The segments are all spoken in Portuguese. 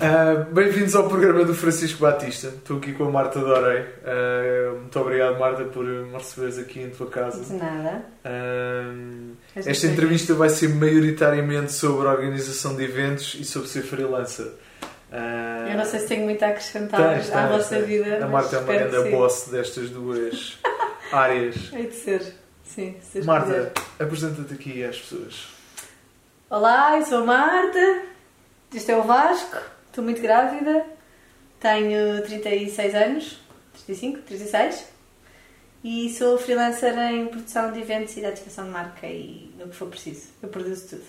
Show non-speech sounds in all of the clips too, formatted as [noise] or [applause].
Uh, Bem-vindos ao programa do Francisco Batista. Estou aqui com a Marta Dorei. Uh, muito obrigado, Marta, por me receberes aqui em tua casa. De nada. Uh, esta entrevista vai ser maioritariamente sobre a organização de eventos e sobre ser freelancer. Eu não sei se tenho muito a acrescentar tens, à vossa vida. A Marta é uma grande boss destas duas [laughs] áreas. Hei de ser, sim. Se Marta, apresenta-te aqui às pessoas. Olá, eu sou a Marta. Este é o Vasco. Estou muito grávida, tenho 36 anos, 35, 36 e sou freelancer em produção de eventos e de ativação de marca e no que for preciso. Eu produzo tudo.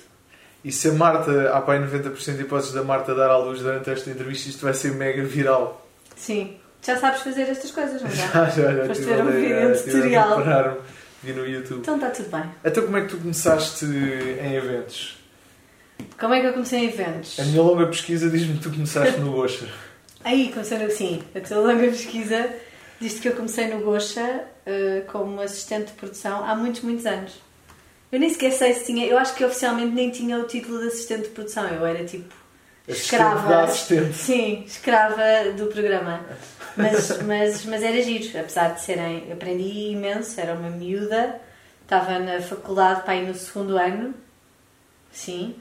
E se a Marta, há para 90% de hipóteses da Marta dar à luz durante esta entrevista, isto vai ser mega viral. Sim. Já sabes fazer estas coisas, não é? [laughs] Já, já, já. Foste ver um vídeo tutorial. Vi no YouTube. Então está tudo bem. Então como é que tu começaste em eventos? Como é que eu comecei em eventos? A minha longa pesquisa diz-me que tu começaste no Gocha. [laughs] Aí, comecei no... Sim, a tua longa pesquisa diz que eu comecei no Gocha uh, como assistente de produção há muitos, muitos anos. Eu nem sequer sei se tinha... Eu acho que oficialmente nem tinha o título de assistente de produção. Eu era tipo... escrava. Assistente. Sim, escrava do programa. Mas, [laughs] mas, mas era giro, apesar de serem... Aprendi imenso, era uma miúda. Estava na faculdade para ir no segundo ano. Sim.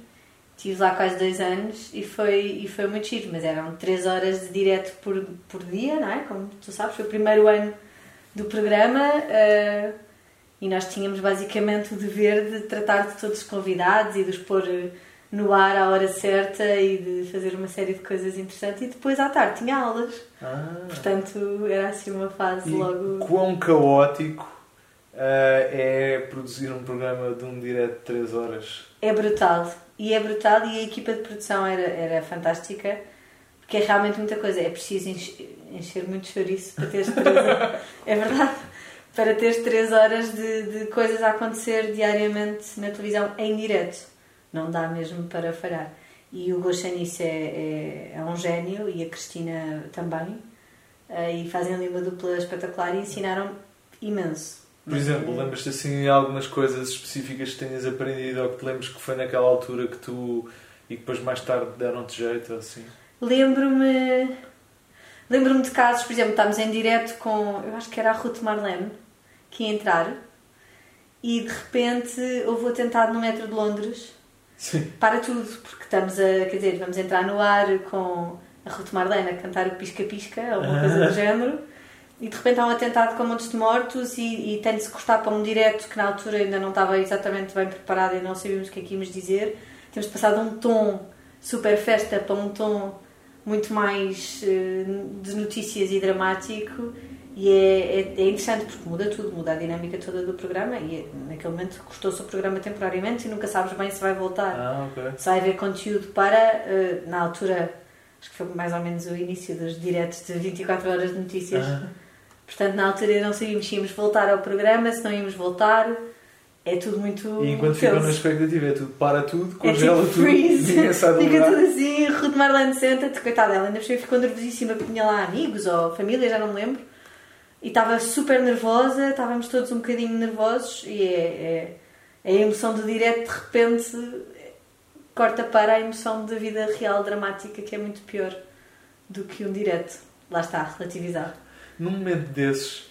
Estive lá quase dois anos e foi, e foi muito giro, mas eram três horas de direto por, por dia, não é? Como tu sabes, foi o primeiro ano do programa uh, e nós tínhamos basicamente o dever de tratar de todos os convidados e de os pôr no ar à hora certa e de fazer uma série de coisas interessantes e depois à tarde tinha aulas. Ah. Portanto, era assim uma fase e logo. Quão caótico uh, é produzir um programa de um direto de 3 horas? É brutal e é brutal e a equipa de produção era, era fantástica porque é realmente muita coisa. É preciso encher, encher muito chouriço para teres três horas. [laughs] é verdade. Para teres três horas de, de coisas a acontecer diariamente na televisão em direto. Não dá mesmo para falhar. E o Goxanice é, é, é um gênio e a Cristina também. Eh, e fazem ali uma dupla espetacular e ensinaram imenso. Por exemplo, lembras-te assim algumas coisas específicas que tenhas aprendido ou que te lembres que foi naquela altura que tu e que depois mais tarde deram-te jeito assim? Lembro-me lembro-me de casos, por exemplo, estávamos em direto com, eu acho que era a Ruth Marlene, que ia entrar e de repente houve o atentado no metro de Londres. Sim. Para tudo, porque estamos a, quer dizer, vamos entrar no ar com a Ruth Marlene a cantar o pisca-pisca, alguma coisa do género e de repente há um atentado com montes de mortos e, e tem de se cortar para um direto que na altura ainda não estava exatamente bem preparado e não sabíamos o que é que íamos dizer. Temos de passar de um tom super festa para um tom muito mais uh, de notícias e dramático e é, é, é, interessante porque muda tudo, muda a dinâmica toda do programa e é, naquele momento cortou-se o programa temporariamente e nunca sabes bem se vai voltar. Ah, okay. Se vai haver conteúdo para, uh, na altura, acho que foi mais ou menos o início dos diretos de 24 horas de notícias. Ah Portanto, na altura não sabíamos se íamos voltar ao programa, se não íamos voltar. É tudo muito. E enquanto ficam na expectativa, é tudo para tudo, congela é tipo tudo, freeze. [laughs] ninguém do Fica tudo assim, Ruth Marlene senta-te, coitada dela, ainda ficou nervosíssima porque tinha lá amigos ou família, já não me lembro. E estava super nervosa, estávamos todos um bocadinho nervosos e é, é, é a emoção do direto de repente corta para a emoção da vida real dramática que é muito pior do que um direto. Lá está, relativizar num momento desses,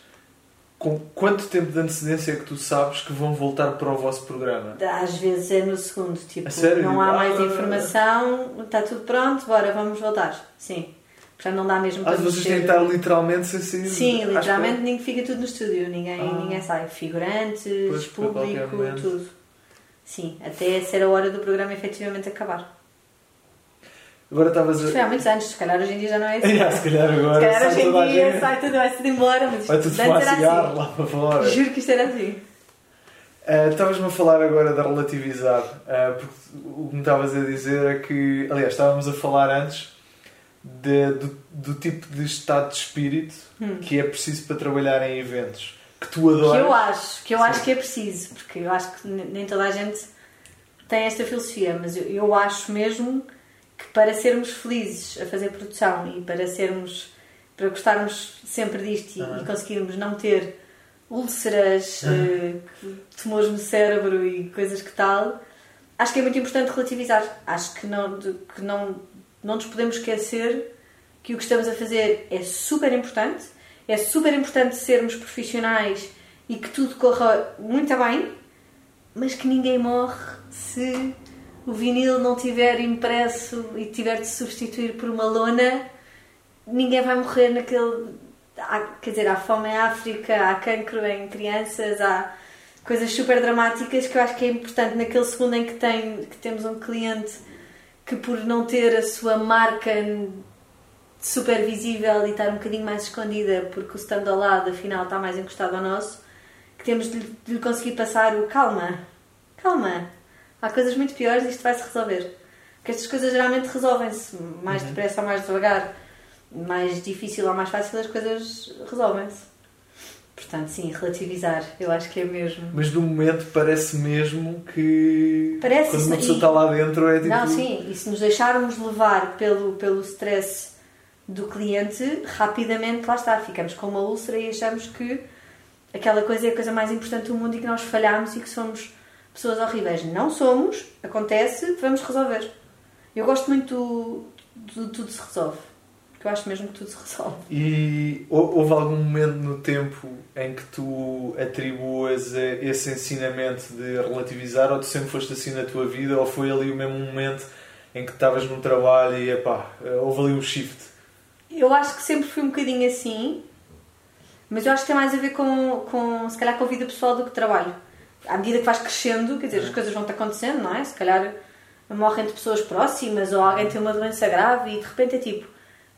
com quanto tempo de antecedência é que tu sabes que vão voltar para o vosso programa? Às vezes é no segundo, tipo, não há mais ah, informação, está tudo pronto, bora, vamos voltar. Sim. Já não dá mesmo para Às vezes têm estar literalmente sem sair. Sim, literalmente ninguém fica tudo no estúdio, ninguém, ah. ninguém sai. Figurantes, pois, público, tudo. Sim, até ser a hora do programa efetivamente acabar. Agora estavas a. Foi há muitos anos, se calhar hoje em dia já não é assim. [laughs] Yeah, se calhar agora. Se calhar hoje em dia sai tudo, vai tudo embora. Mas vai tudo fumar cigarro assim. lá para fora. Juro que isto era assim. Uh, Estavas-me a falar agora da relativizar, uh, porque o que me estavas a dizer é que, aliás, estávamos a falar antes de, do, do, tipo de estado de espírito hum. que é preciso para trabalhar em eventos, que tu adoras. Que eu acho, que eu acho que é preciso, porque eu acho que nem toda a gente tem esta filosofia, mas eu, eu acho mesmo que para sermos felizes a fazer produção e para sermos para gostarmos sempre disto e, e conseguirmos não ter úlceras, uhum. uh, tumores no cérebro e coisas que tal, acho que é muito importante relativizar. Acho que não, que não não nos podemos esquecer que o que estamos a fazer é super importante, é super importante sermos profissionais e que tudo corra muito bem, mas que ninguém morre se o vinil não tiver impresso e tiver de substituir por uma lona, ninguém vai morrer naquele. Há, quer dizer, há fome em África, há cancro em crianças, há coisas super dramáticas que eu acho que é importante naquele segundo em que, tem, que temos um cliente que por não ter a sua marca super visível e estar um bocadinho mais escondida porque o stand ao lado afinal está mais encostado ao nosso que temos de, de conseguir passar o calma, calma há coisas muito piores e isto vai se resolver porque estas coisas geralmente resolvem-se mais Uhum. depressa ou mais devagar mais difícil ou mais fácil as coisas resolvem-se portanto sim, relativizar eu acho que é mesmo Mas no momento parece mesmo que Parece, quando uma e- pessoa está lá dentro é tipo. Não, sim, e se nos deixarmos levar pelo, pelo stress do cliente, rapidamente lá está, ficamos com uma úlcera e achamos que aquela coisa é a coisa mais importante do mundo e que nós falhamos e que somos pessoas horríveis. Não somos, acontece, vamos resolver. Eu gosto muito do, do tudo se resolve, porque eu acho mesmo que tudo se resolve. E hou- houve algum momento no tempo em que tu atribuas esse ensinamento de relativizar ou tu sempre foste assim na tua vida ou foi ali o mesmo momento em que estavas num trabalho e epá, houve ali um shift? Eu acho que sempre fui um bocadinho assim, mas eu acho que tem mais a ver com, com se calhar, com a vida pessoal do que trabalho. À medida que vais crescendo, quer dizer, as coisas vão-te acontecendo, não é? Se calhar morrem de pessoas próximas ou alguém tem uma doença grave e de repente é tipo,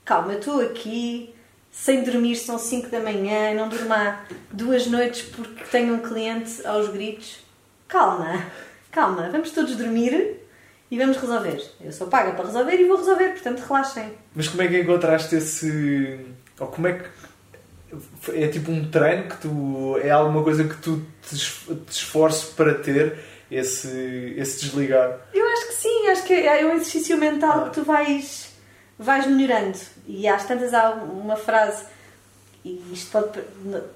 calma, eu estou aqui sem dormir, são 5 da manhã, não durmo há duas noites porque tenho um cliente aos gritos. Calma, calma, vamos todos dormir e vamos resolver. Eu sou paga para resolver e vou resolver, portanto relaxem. Mas como é que encontraste esse. Ou como é que. É tipo um treino que tu. É alguma coisa que tu te te esforces para ter esse, esse desligar? Eu acho que sim, acho que é um exercício mental que tu vais, vais melhorando. E às tantas há uma frase, e isto pode.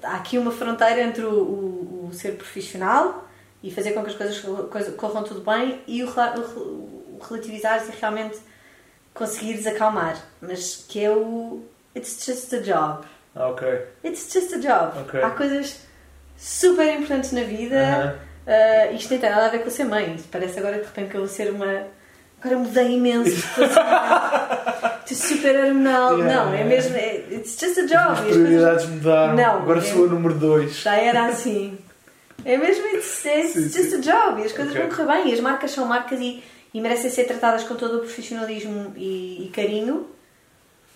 Há aqui uma fronteira entre o, o- o ser profissional e fazer com que as coisas coisa- corram tudo bem e o, o o relativizar e realmente conseguires acalmar. Mas que é o. It's just a job. Ok. It's just a job. Ok. Há coisas super importantes na vida. Aham. Uh, isto nem tem nada a ver com ser mãe. Isto parece agora de repente que eu vou ser uma. Agora mudei imenso. [laughs] Estou super hormonal. Yeah. Não, é mesmo. é- It's just a job. As coisas prioridades mudaram. Não, Agora é- sou a número 2. já era assim. É mesmo. It's, [laughs] it's Sim, just sim. a job. E as coisas Ok. vão correr bem. E as marcas são marcas e, e merecem ser tratadas com todo o profissionalismo e, e carinho.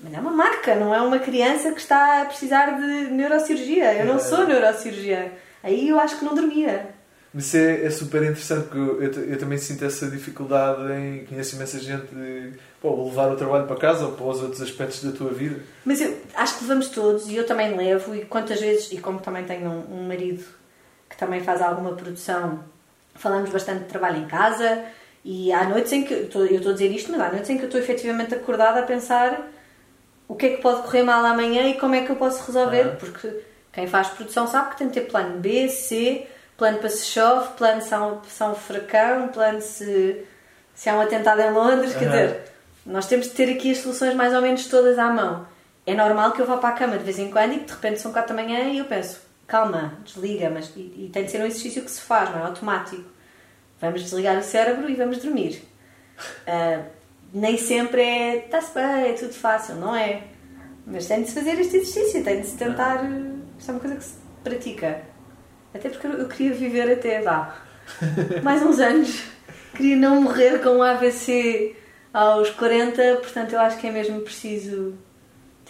Mas é uma marca, não é uma criança que está a precisar de neurocirurgia. Eu não sou neurocirurgiã. Aí eu acho que não dormia. Mas é, é super interessante porque eu, eu, eu também sinto essa dificuldade em conheço imensa gente de pô, levar o trabalho para casa ou para os outros aspectos da tua vida. Mas eu acho que levamos todos e eu também levo e quantas vezes, e como também tenho um, um marido que também faz alguma produção, falamos bastante de trabalho em casa e há noites em que, eu estou eu estou a dizer isto, mas há noites em que eu estou efetivamente acordada a pensar o que é que pode correr mal amanhã e como é que eu posso resolver, Aham. porque quem faz produção sabe que tem de ter plano B, C, plano para se chove, plano se há um, se há um furacão, plano se, se há um atentado em Londres, quer Aham. dizer, nós temos de ter aqui as soluções mais ou menos todas à mão. É normal que eu vá para a cama de vez em quando e que de repente são 4 da manhã e eu penso, calma, desliga, mas e, e tem de ser um exercício que se faz, não é automático. Vamos desligar o cérebro e vamos dormir. Ah, [laughs] nem sempre é, está-se bem, é tudo fácil, não é? Mas tem de se fazer este exercício, tem de se tentar. Isto é uma coisa que se pratica. Até porque eu queria viver até, vá, [laughs] mais uns anos. Queria não morrer com um AVC aos 40, portanto eu acho que é mesmo preciso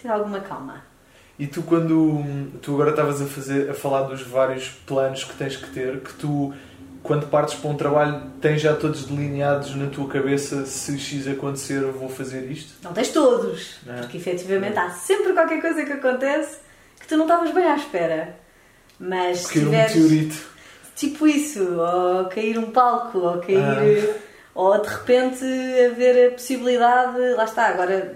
ter alguma calma. E tu quando tu agora estavas a fazer a falar dos vários planos que tens que ter, que tu quando partes para um trabalho tens já todos delineados na tua cabeça se X acontecer eu vou fazer isto? Não tens todos, Não é? porque efetivamente há sempre qualquer coisa que acontece que tu não estavas bem à espera. Mas Porque era um tiveres meteorito. tipo isso, ou cair um palco, ou cair. Ah. ou de repente haver a possibilidade. Lá está, agora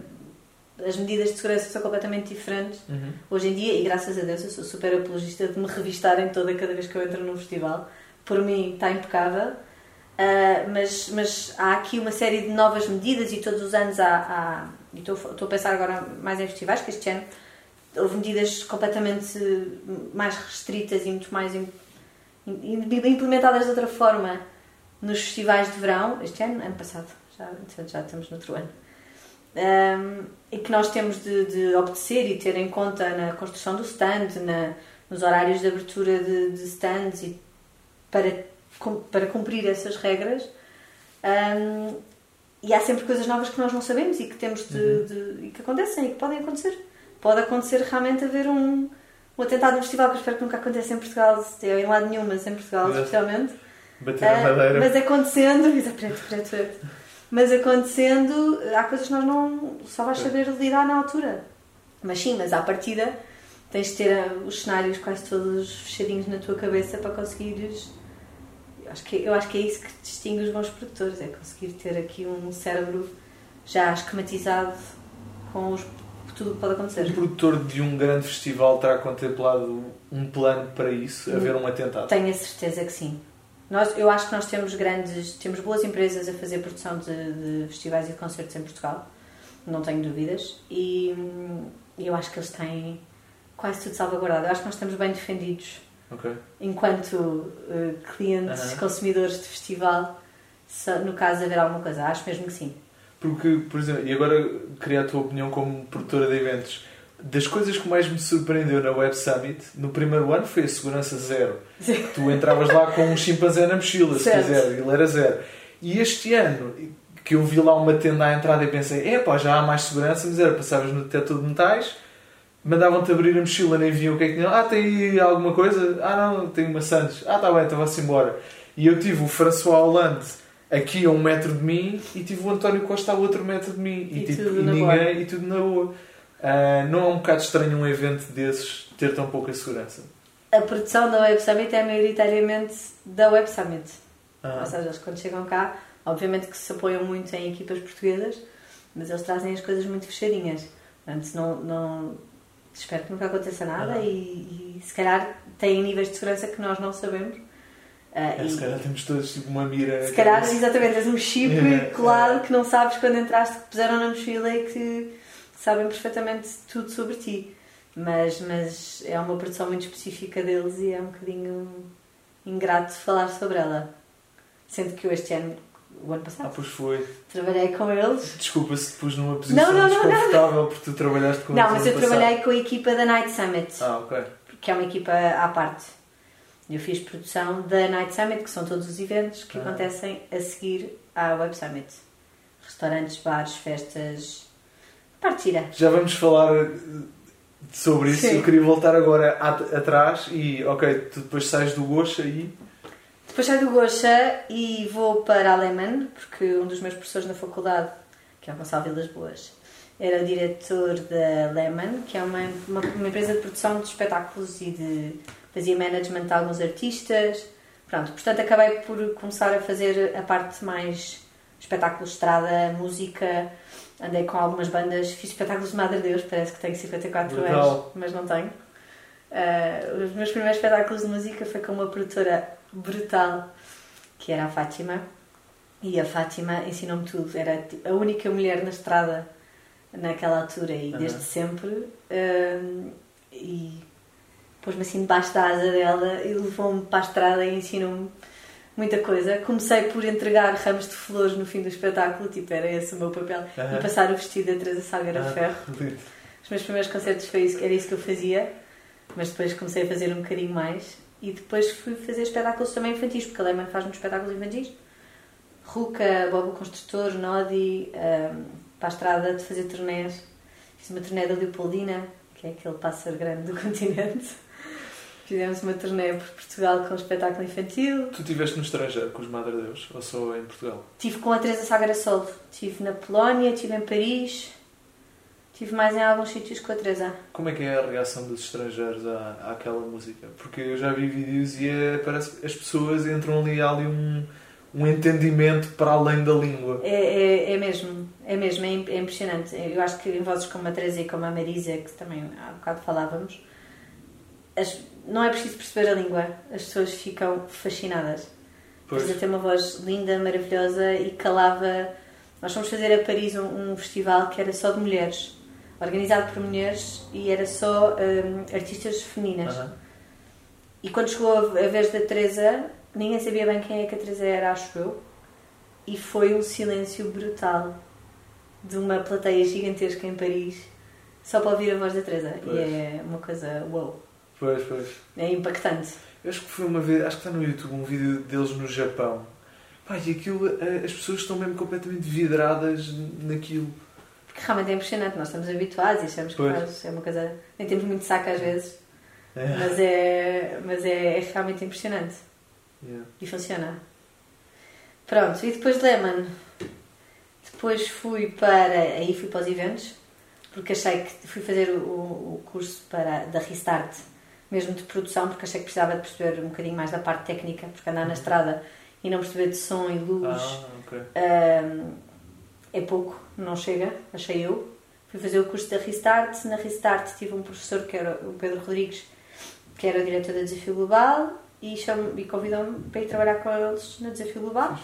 as medidas de segurança são completamente diferentes. Uhum. Hoje em dia, e graças a Deus, eu sou super apologista de me revistarem toda cada vez que eu entro num festival. Por mim, está impecável. Uh, mas, mas há aqui uma série de novas medidas e todos os anos há. há estou, estou a pensar agora mais em festivais, que este ano houve medidas completamente mais restritas e muito mais implementadas de outra forma nos festivais de verão, este ano, ano passado, já, já estamos no outro ano, um, e que nós temos de, de, obedecer e ter em conta na construção do stand, na, nos horários de abertura de, de stands e para, para cumprir essas regras. Um, e há sempre coisas novas que nós não sabemos e que temos de, uhum. de, e que acontecem e que podem acontecer. Pode acontecer realmente haver um, um atentado no festival que eu espero que nunca aconteça em Portugal, em lado nenhum, mas em Portugal especialmente. Bater uh, madeira. Mas acontecendo, [laughs] preto, preto, preto. Mas acontecendo, há coisas que nós não só vais saber lidar na altura. Mas sim, mas à partida tens de ter os cenários quase todos fechadinhos na tua cabeça para conseguires. Eu acho que, eu acho que é isso que distingue os bons produtores, é conseguir ter aqui um cérebro já esquematizado com os tudo o que pode acontecer. O produtor de um grande festival terá contemplado um plano para isso, haver um atentado? Tenho a certeza que sim. Nós, eu acho que nós temos grandes, temos boas empresas a fazer produção de, de festivais e de concertos em Portugal, não tenho dúvidas, e, e, eu acho que eles têm quase tudo salvaguardado. Eu acho que nós estamos bem defendidos okay. enquanto uh, clientes, uh -huh. consumidores de festival, se, no caso haver alguma coisa. Acho mesmo que sim. Porque, por exemplo, e agora queria a tua opinião como produtora de eventos. Das coisas que mais me surpreendeu na Web Summit, no primeiro ano, foi a segurança zero. Sim. Tu entravas lá com um chimpanzé na mochila, se quiser, ele era zero. E este ano, que eu vi lá uma tenda à entrada e pensei, é pá, já há mais segurança, mas era, passavas no detector de metais, mandavam-te abrir a mochila, nem viam o que é que tinha. Ah, tem aí alguma coisa? Ah, não, tem maçãs. Ah, tá bem, então vá-se embora. E eu tive o François Hollande aqui a um metro de mim e tive o António Costa a outro metro de mim e, e tipo, e ninguém boa. e tudo na boa. Uh, não é um bocado estranho um evento desses ter tão pouca segurança? A produção da Web Summit é maioritariamente da Web Summit. Ah. Ou seja, eles quando chegam cá, obviamente que se apoiam muito em equipas portuguesas, mas eles trazem as coisas muito fechadinhas. Portanto, não, não, espero que nunca aconteça nada ah. e, e se calhar têm níveis de segurança que nós não sabemos Uh, é, e, se calhar temos todos tipo, uma mira. Se calhar, exatamente, tens um chip [laughs] é, colado é. que não sabes quando entraste, que puseram na mochila e que sabem perfeitamente tudo sobre ti. Mas, mas é uma produção muito específica deles e é um bocadinho ingrato falar sobre ela. Sendo que eu este ano, o ano passado, ah, pois foi. trabalhei com eles. Desculpa se te pus numa posição não, não, desconfortável não, porque tu trabalhaste com eles. Não, mas eu trabalhei com a equipa da Night Summit. Ah, ok. Que é uma equipa à parte. Eu fiz produção da Night Summit, que são todos os eventos que ah. acontecem a seguir à Web Summit. Restaurantes, bares, festas. Partida. Já vamos falar eh, sobre isso. Sim. Eu queria voltar agora atrás e, ok, tu depois sais do Gocha e. Depois saio do Gocha e vou para a Lehman, porque um dos meus professores na faculdade, que é o Gonçalo Vilas Boas, era o diretor da Lehman, que é uma, uma, uma empresa de produção de espetáculos e de fazia management de alguns artistas. Pronto, portanto acabei por começar a fazer a parte mais espetáculo estrada, música. Andei com algumas bandas, fiz espetáculos de Madre Deus, parece que tenho 54 Legal. anos, mas não tenho. Uh, os meus primeiros espetáculos de música foi com uma produtora brutal, que era a Fátima. E a Fátima ensinou-me tudo. Era a única mulher na estrada naquela altura e uhum. desde sempre. Uh, e pôs-me assim debaixo da asa dela e levou-me para a estrada e ensinou-me muita coisa. Comecei por entregar ramos de flores no fim do espetáculo, tipo, era esse o meu papel, uhum. e passar o vestido da Teresa Salgueira uhum. Ferro. [laughs] Os meus primeiros concertos foi isso, era isso que eu fazia, mas depois comecei a fazer um bocadinho mais e depois fui fazer espetáculos também infantis, porque a Lehmann faz muitos espetáculos infantis. Ruca, Bobo Construtor, Nodi, um, para a estrada de fazer turnés. Fiz uma turnê da Leopoldina, que é aquele pássaro grande do [laughs] continente. Fizemos uma turnê por Portugal com um espetáculo infantil. Tu estiveste no estrangeiro com os Madre Deus ou só em Portugal? Estive com a Teresa Sagara Sol. Estive na Polónia, estive em Paris. Estive mais em alguns sítios com a Teresa. Como é que é a reação dos estrangeiros à, àquela música? Porque eu já vi vídeos e é, parece que as pessoas entram ali há ali um, um entendimento para além da língua. É, é, é mesmo, é mesmo, é, é impressionante. Eu acho que em vozes como a Teresa e como a Marisa, que também há bocado falávamos, as, não é preciso perceber a língua, as pessoas ficam fascinadas. Pois. Precisa ter uma voz linda, maravilhosa e calava. Nós fomos fazer a Paris um, um festival que era só de mulheres, organizado por mulheres e era só hum, artistas femininas. Aham. E quando chegou a vez da Teresa, ninguém sabia bem quem é que a Teresa era, acho eu. E foi um silêncio brutal de uma plateia gigantesca em Paris só para ouvir a voz da Teresa. Pois. E é uma coisa wow. Pois, pois. É impactante. Eu acho que foi uma vez, acho que está no YouTube um vídeo deles no Japão. Pá, e aquilo, eh, as pessoas estão mesmo completamente vidradas naquilo. Porque realmente é impressionante. Nós estamos habituados e achamos que Pois. faz- é uma coisa. Nem temos muito saco às vezes, É. mas é, mas é, é realmente impressionante. Yeah. E funciona. Pronto, e depois de Lehman, depois fui para. Aí fui para os eventos, porque achei que fui fazer o, o curso para, da Restart, mesmo de produção, porque achei que precisava de perceber um bocadinho mais da parte técnica, porque andar na estrada e não perceber de som e luz Ah, ok. Ahm, é pouco, não chega, achei eu. Fui fazer o curso da Restart. Na Restart tive um professor que era o Pedro Rodrigues, que era o diretor da Desafio Global, e, e convidou-me para ir trabalhar com eles na Desafio Global.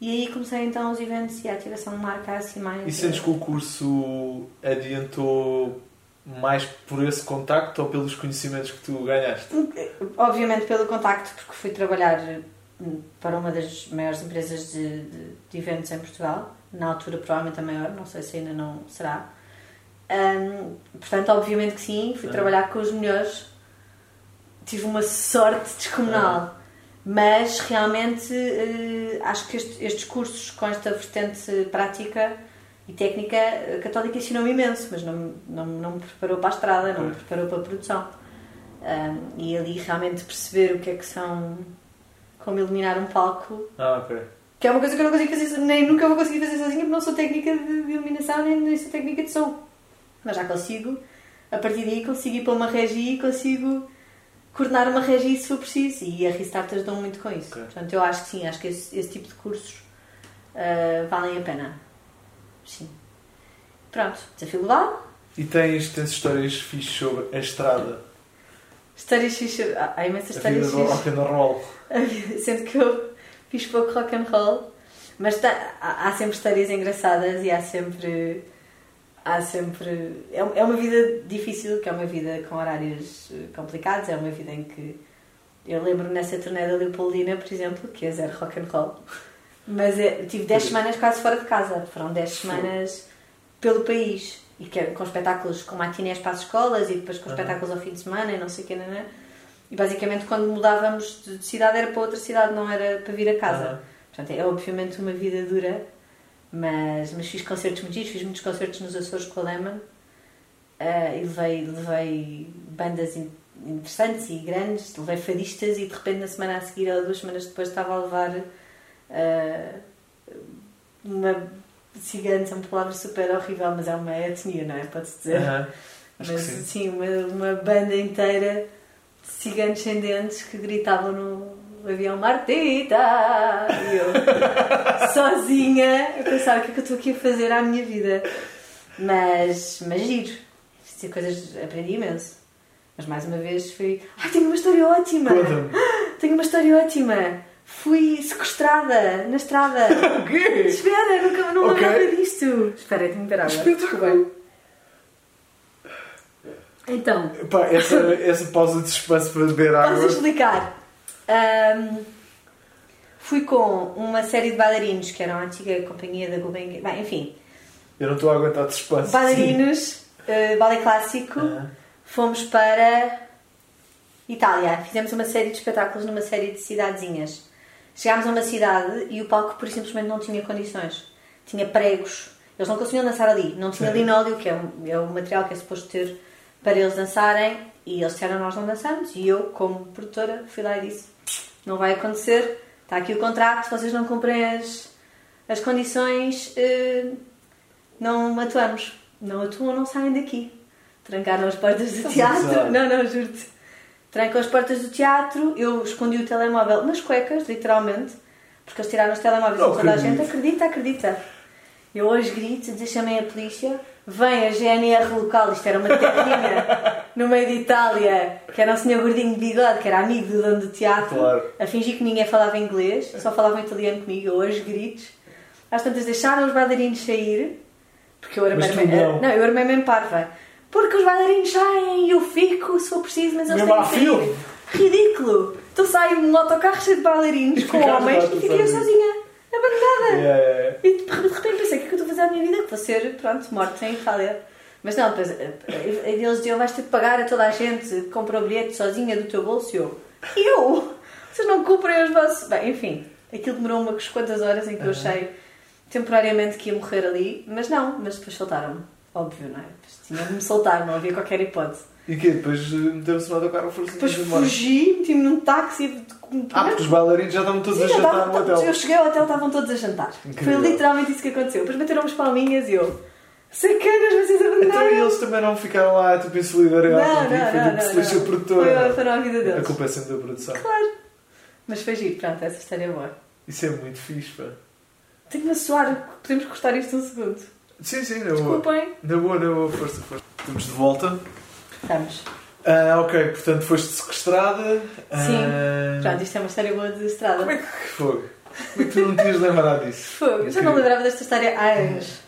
E aí comecei então os eventos e a ativação de marca assim mais. E sentes que o curso adiantou mais por esse contacto ou pelos conhecimentos que tu ganhaste? Obviamente pelo contacto, porque fui trabalhar hum, para uma das maiores empresas de, de- de eventos em Portugal, na altura provavelmente a maior, não sei se ainda não será. Hum, portanto, obviamente que sim, fui Ah. trabalhar com os melhores. Tive uma sorte descomunal. Mas realmente eh, acho que este- estes cursos com esta vertente prática e técnica, Católica ensinou-me imenso, mas não, me- não, não me preparou para a estrada, não me Pois. preparou para a produção. Um, e ali realmente perceber o que é que são, como iluminar um palco, Ah, ok. Que é uma coisa que eu não consigo fazer, nem nunca vou conseguir fazer sozinha, porque não sou técnica de, iluminação, nem, nem sou técnica de som. Mas já consigo, a partir daí consigo ir para uma regi e consigo coordenar uma regi se for preciso. E a Restart ajudou muito com isso. Ok. Portanto, eu acho que sim, acho que esse, esse tipo de cursos ah, valem a pena. Sim. Pronto, desafio global. E tens, tens histórias fixes sobre a estrada, Histórias xixi. Há imensas a vida histórias do rock and roll. Sendo que eu fiz pouco rock and roll, mas tá- há há sempre histórias engraçadas e há sempre. Há sempre. É é uma vida difícil, que é uma vida com horários eh, complicados, é uma vida em que. Eu lembro nessa turnê da Leopoldina, por exemplo, que é zero rock and roll, mas é, tive 10 semanas quase fora de casa. Foram 10 semanas pelo país e que era com espetáculos com matinés para as escolas e depois com espetáculos ao fim de semana e não sei o que, não é? E basicamente quando mudávamos de de cidade era para outra cidade, não era para vir a casa. Aham. Portanto, é obviamente uma vida dura, mas, mas fiz concertos muito giros, fiz muitos concertos nos Açores com a Lehman eh, e levei, levei bandas in- interessantes e grandes, levei fadistas e de repente na semana a seguir ou duas semanas depois estava a levar eh, uma cigana, é uma palavra super horrível, mas é uma etnia, não é? Pode-se dizer. Que Mas sim. sim, uma, uma banda inteira ciganos sem dentes que gritavam no avião Martita! E eu, [laughs] sozinha, a pensar o que é que eu estou aqui a fazer à minha vida. Mas, mas giro. Fiz coisas, aprendi imenso. Mas mais uma vez fui. Ai, tenho uma história ótima! [gasps] Tenho uma história ótima! Fui sequestrada na estrada! [laughs] O quê? Espera, nunca não me Ok. lembrava disto! Espera, tenho que beber água. Espetáculo. Então, Pá, essa, essa pausa de suspense para beber água. explicar? Ahm, fui com uma série de bailarinos que eram a antiga companhia da Gulbenkian. Bem, enfim, Eu não estou a aguentar de suspense. bailarinos, uh, balé clássico. Aham. Fomos para Itália. Fizemos uma série de espetáculos numa série de cidadezinhas. Chegámos a uma cidade e o palco, por simplesmente, não tinha condições. Tinha pregos. Eles não conseguiam dançar ali. Não tinha Sim. linóleo, que é o, é o material que é suposto ter para eles dançarem. E eles disseram, nós não dançamos. E eu, como produtora, fui lá e disse, não vai acontecer. Está aqui o contrato, vocês não cumprem as, as condições, eh, não atuamos. Não atuam, não saem daqui. Trancaram as portas do [laughs] teatro. Não, não, juro-te. Trancam as portas do teatro, eu escondi o telemóvel nas cuecas, literalmente, porque eles tiraram os telemóveis Não toda a gente. Acredita, acredita. Eu hoje grito, chamei a polícia, vem a GNR local, isto era uma terrinha [laughs] no meio de Itália, que era um senhor gordinho de bigode, que era amigo do dono do teatro, Claro. a fingir que ninguém falava inglês, só falavam italiano comigo, hoje gritos. Às tantas deixaram os bailarinos sair, porque eu era mesmo, tu não. não, eu era mesmo parva. Porque os bailarinos saem e eu fico, se for preciso, mas eles têm que sair. Ridículo! Então sai um autocarro cheio de bailarinos com homens tu e fiquei sozinha, abandonada. Yeah, yeah, yeah. E de repente pensei, o que que eu estou a fazer à minha vida? Que vou ser, pronto, morte em Itália. Mas não, depois eh, eh, eles diziam, vais ter de pagar a toda a gente compra o bilhete sozinha do teu bolso. E eu, eu? Vocês não cumprem os vossos... Bem, enfim, aquilo demorou umas quantas horas em que eu achei temporariamente que ia morrer ali. Mas não, mas depois soltaram-me. Óbvio, não é? Depois tinham de me soltar, não havia qualquer hipótese. E que Depois eh, meteram-se no autocarro foram-se Depois fugi, meti-me num táxi... Ah, porque os bailarinos já estavam todos Sim, a jantar no hotel. Eu cheguei ao hotel, estavam todos a jantar. Incrível. Foi literalmente isso que aconteceu. Depois bateram umas palminhas e eu. Sacanas, vocês Então abandonaram. e eles também não ficaram lá tipo em solidariedade Não, contigo, não, foi não, que se lixa a não. produtora. Foi, foi na vida A deles. culpa é sempre da produção. Claro. Mas foi giro, pronto, essa história é boa. Isso é muito fixe, pá. Tenho-me a suar, podemos cortar isto um segundo. Sim, sim, na boa. Desculpem. Na boa, na boa, força, força. Estamos de volta. Estamos. Ah, ok, portanto foste sequestrada. Ah, Pronto, isto é uma história boa de estrada. Como é que fogo? Como é que tu não tinhas lembrado disso? Fogo. Eu já não lembrava desta história há anos.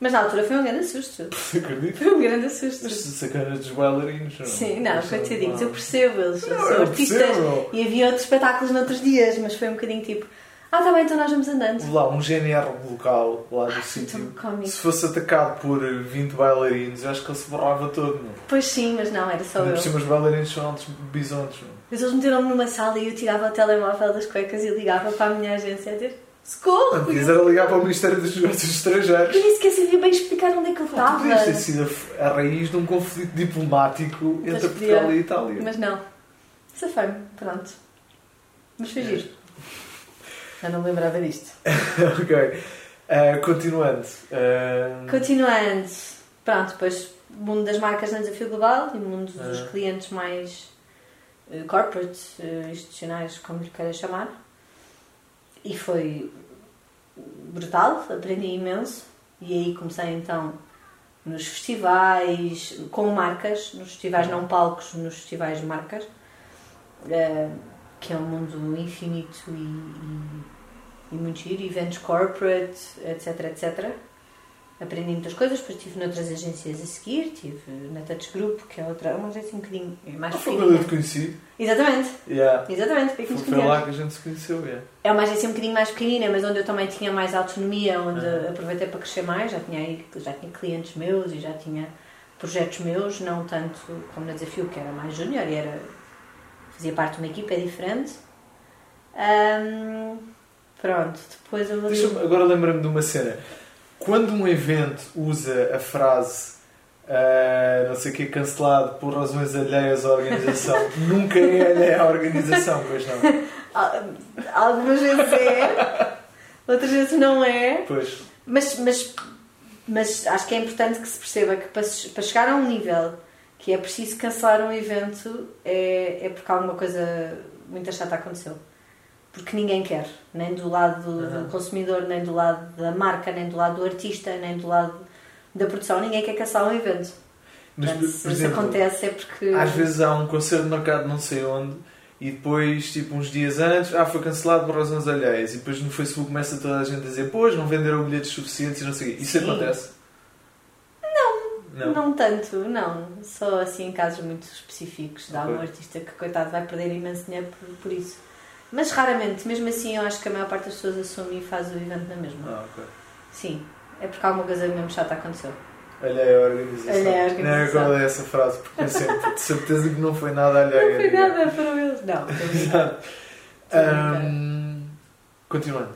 Mas na altura foi um grande susto. [laughs] Acredito. Foi um grande susto. Mas sacanas dos bailarinos, não? Sim, não, coitadinhos, eu percebo, eles Não, são eu artistas percebo. e havia outros espetáculos noutros dias, mas foi um bocadinho tipo, ah, tá bem, então nós vamos andando. Lá um GNR local lá do sítio. Se fosse atacado por 20 bailarinos, eu acho que ele se borrava todo, não? Pois sim, mas não, era só eu. por cima os bailarinos são altos bisontes? Mas eles meteram-me numa sala e eu tirava o telemóvel das cuecas e ligava para a minha agência a dizer socorro! Podias era ligar para o Ministério dos Negócios Estrangeiros. Eu nem sequer sabia bem explicar onde é que eu estava. Podias ter sido a, raiz de um conflito diplomático Mas entre podia. Portugal e Itália. Mas não. Safei-me, pronto. Mas foi giro. Eu não me lembrava disto. [laughs] ok. Ah, continuando. Ah, Continuando, pronto, depois mundo das marcas no desafio global e mundo dos Ah. clientes mais eh, corporate, institucionais, como lhe queira chamar. E foi brutal, aprendi imenso. E aí comecei então nos festivais, com marcas, nos festivais não palcos, nos festivais de marcas, eh, que é um mundo infinito e, e, e muito giro, eventos corporate, etc, etc. Aprendi muitas coisas, depois estive noutras agências a seguir, estive na Touch Group, que é outra, uma agência um bocadinho mais Ah, foi quando eu te conheci. Exatamente, Yeah. exatamente, foi Foi, lá que a gente se conheceu. Yeah. É uma agência um bocadinho mais pequenina, mas onde eu também tinha mais autonomia, onde Aham. aproveitei para crescer mais. Já tinha, aí- já tinha clientes meus e já tinha projetos meus, não tanto como na Desafio, que era mais júnior e era, fazia parte de uma equipa, é diferente. Ahm, pronto, depois eu Deixa-me- agora lembra-me de uma cena. Quando um evento usa a frase ah, não sei o que cancelado por razões alheias à organização, [laughs] nunca é alheia à organização, pois não? [laughs] Algumas vezes é, outras vezes não é. Pois. Mas, mas, mas acho que é importante que se perceba que para, para chegar a um nível que é preciso cancelar um evento é, é porque alguma coisa muito chata aconteceu. Porque ninguém quer, nem do lado do, Aham. do consumidor, nem do lado da marca, nem do lado do artista, nem do lado da produção, ninguém quer cancelar um evento. Mas, Portanto, por se isso exemplo, acontece é porque. às vezes há um concerto marcado não sei onde e depois, tipo, uns dias antes, ah, foi cancelado por razões alheias. E depois no Facebook começa toda a gente a dizer, pois, não venderam bilhetes suficientes e não sei o quê. Isso Sim. acontece? Não. Não tanto, não. Só assim em casos muito específicos de algum Ok. artista que, coitado, vai perder imenso dinheiro por, por isso. Mas raramente, mesmo assim, eu acho que a maior parte das pessoas assume e faz o evento na mesma. Ah, ok. Sim, é porque alguma coisa mesmo chata aconteceu. Alheia à organização. Alheia à Não é organização. qual é essa frase, porque eu sempre de certeza que não foi nada alheia. Não foi a nada, foram eles. Não, [laughs] a. Exato. A. Ahm, continuando.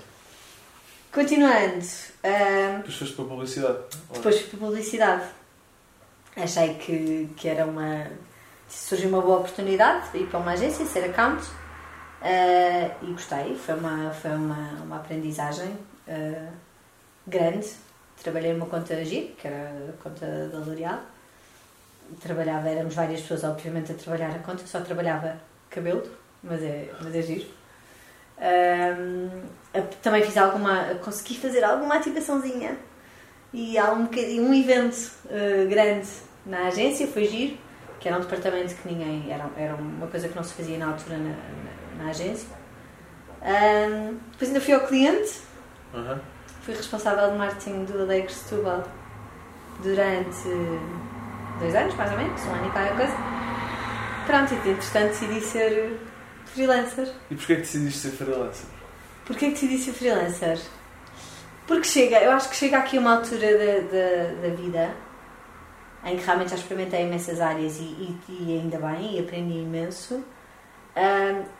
Continuando, ahm, Depois foste para a publicidade. depois fui para publicidade. Achei que, que era uma. surgiu uma boa oportunidade de ir para uma agência, ser account. ah, e gostei, foi uma, foi uma, uma aprendizagem ah, grande. Trabalhei numa conta GIR, que era a conta da L'Oréal. Trabalhava, éramos várias pessoas, obviamente, a trabalhar a conta. Só trabalhava cabelo, mas é, mas é giro. A- também fiz alguma. consegui fazer alguma ativaçãozinha e há um, um evento eh, grande na agência, foi giro, que era um departamento que ninguém. Era, era uma coisa que não se fazia na altura na, na- na agência. Ahm, depois ainda fui ao cliente, Aham. fui responsável de marketing do Alegre Setúbal durante dois anos, mais ou menos, um ano e qualquer coisa. Pronto, e entretanto decidi ser freelancer. E porquê é que decidiste ser freelancer? Porquê que decidi ser freelancer? Porque chega, eu acho que chega aqui uma altura da, da, da vida em que realmente já experimentei imensas áreas e, e, e ainda bem, e aprendi imenso.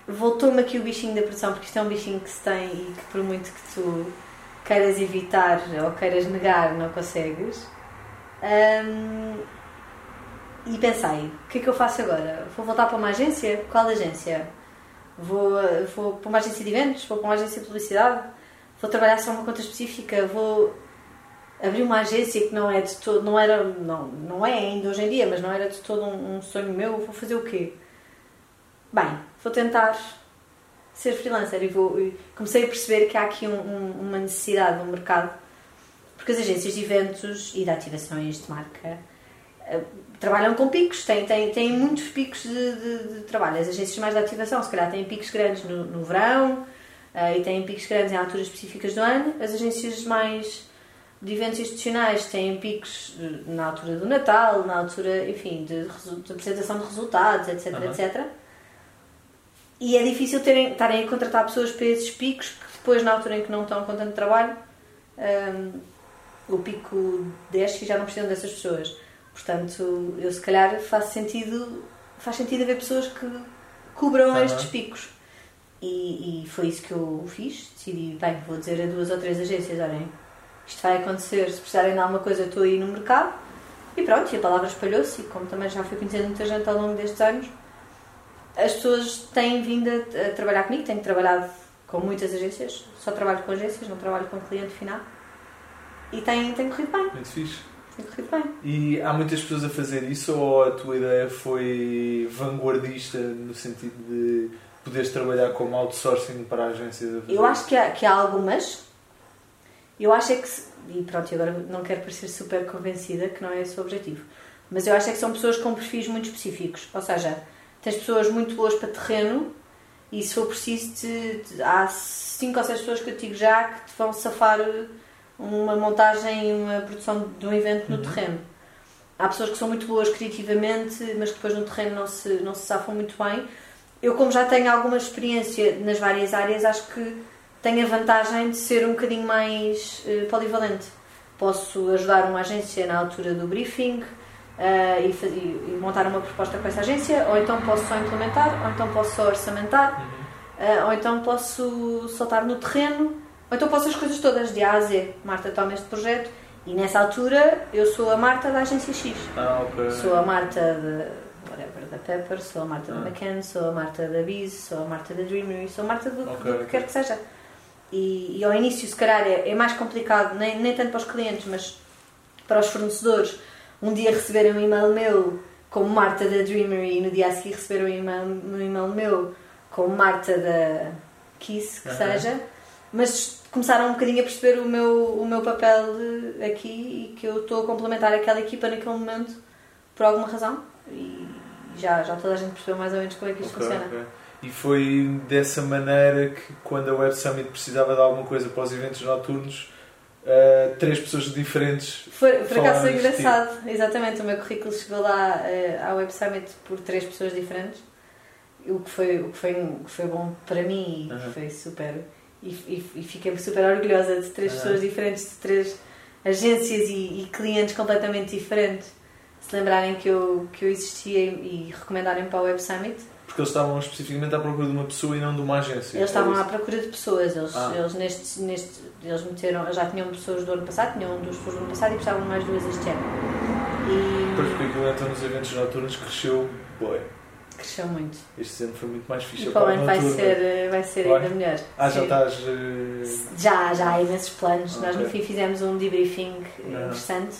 Voltou-me aqui o bichinho da produção, porque isto é um bichinho que se tem e que por muito que tu queiras evitar ou queiras negar, não consegues. Ahm, e pensei, o que é que eu faço agora? Vou voltar para uma agência? Qual agência? Vou, vou para uma agência de eventos? Vou para uma agência de publicidade? Vou trabalhar só uma conta específica? Vou abrir uma agência que não é de todo, não era, não, não é ainda hoje em dia, mas não era de todo um, um sonho meu? Vou fazer o quê? Bem, vou tentar ser freelancer e vou, comecei a perceber que há aqui um- um- uma necessidade no mercado porque as agências de eventos e de ativações de marca eh, trabalham com picos, têm, têm, têm muitos picos de, de- de trabalho. As agências mais de ativação, se calhar, têm picos grandes no, no verão eh, e têm picos grandes em alturas específicas do ano. As agências mais de eventos institucionais têm picos eh, na altura do Natal, na altura, enfim, de, de apresentação de resultados, etc, Aham. etc. E é difícil terem, estarem a contratar pessoas para esses picos que depois, na altura em que não estão com tanto trabalho, hum, o pico desce e já não precisam dessas pessoas. Portanto, eu se calhar faz sentido, faz sentido haver pessoas que cubram Aham. estes picos. E, e foi isso que eu fiz. Decidi, bem, vou dizer a duas ou três agências, olhem, isto vai acontecer, se precisarem de alguma coisa, estou aí no mercado. E pronto, e a palavra espalhou-se, e como também já fui conhecendo muita gente ao longo destes anos, as pessoas têm vindo a, trabalhar comigo, tenho trabalhado com muitas agências, só trabalho com agências, não trabalho com cliente final. E tem, tem corrido bem, Muito fixe. tem corrido bem. E há muitas pessoas a fazer isso ou a tua ideia foi vanguardista no sentido de poderes trabalhar como outsourcing para a agência de Eu acho que há, que há algumas. Eu acho é que. se- E pronto, agora não quero parecer super convencida que não é esse o objetivo. Mas eu acho é que são pessoas com perfis muito específicos. Ou seja, tens pessoas muito boas para terreno e se for preciso, te- te- há 5 ou 6 pessoas que eu digo já que te vão safar uma montagem e uma produção de um evento no Uhum. terreno. Há pessoas que são muito boas criativamente, mas que depois no terreno não se, não se safam muito bem. Eu, como já tenho alguma experiência nas várias áreas, acho que tenho a vantagem de ser um bocadinho mais eh, polivalente. Posso ajudar uma agência na altura do briefing eh, e, e- montar uma proposta com essa agência, ou então posso só implementar, ou então posso só orçamentar, eh, ou então posso soltar no terreno, ou então posso as coisas todas de A a Z. Marta toma este projeto e nessa altura eu sou a Marta da agência X. Ah, ok. Sou a Marta da whatever, da Pepper, sou a Marta da Ah. McCann, sou a Marta da Biz, sou a Marta da Dreamery, sou a Marta do, Ok, do que quer que seja. E, e ao início, se calhar, é, é mais complicado, nem, nem tanto para os clientes, mas para os fornecedores, um dia receberem um e-mail meu como Marta da Dreamery e no dia a seguir receber um e-mail, um e-mail meu como Marta da Kiss, que seja. Mas começaram um bocadinho a perceber o meu, o meu papel eh, aqui e que eu estou a complementar aquela equipa naquele momento por alguma razão. E já, já toda a gente percebeu mais ou menos como é que isto Ok, funciona. ok. E foi dessa maneira que, quando a Web Summit precisava de alguma coisa para os eventos noturnos, eh, três pessoas diferentes. Foi, por acaso foi engraçado, exatamente. O meu currículo chegou lá eh, à Web Summit por três pessoas diferentes, o que foi, o que foi, o que foi bom para mim e Aham. foi super. E, e, e fiquei super orgulhosa de três pessoas diferentes, de três agências e, e clientes completamente diferentes se lembrarem que eu, que eu existia e, e recomendarem para a Web Summit. Porque eles estavam especificamente à procura de uma pessoa e não de uma agência. Eles estavam à procura de pessoas, eles, Ah. eles neste, neste, eles meteram, já tinham pessoas do ano passado, tinham duas pessoas do ano passado e precisavam de mais duas este ano. E Depois porque aquilo então nos eventos noturnos cresceu. Boy, cresceu muito. este ano foi muito mais fixe. E para o ano vai ser, vai ser Vai? ainda melhor. Ah, já estás. eh, Já, já há imensos planos. Nós no fim fizemos um debriefing Ah. interessante,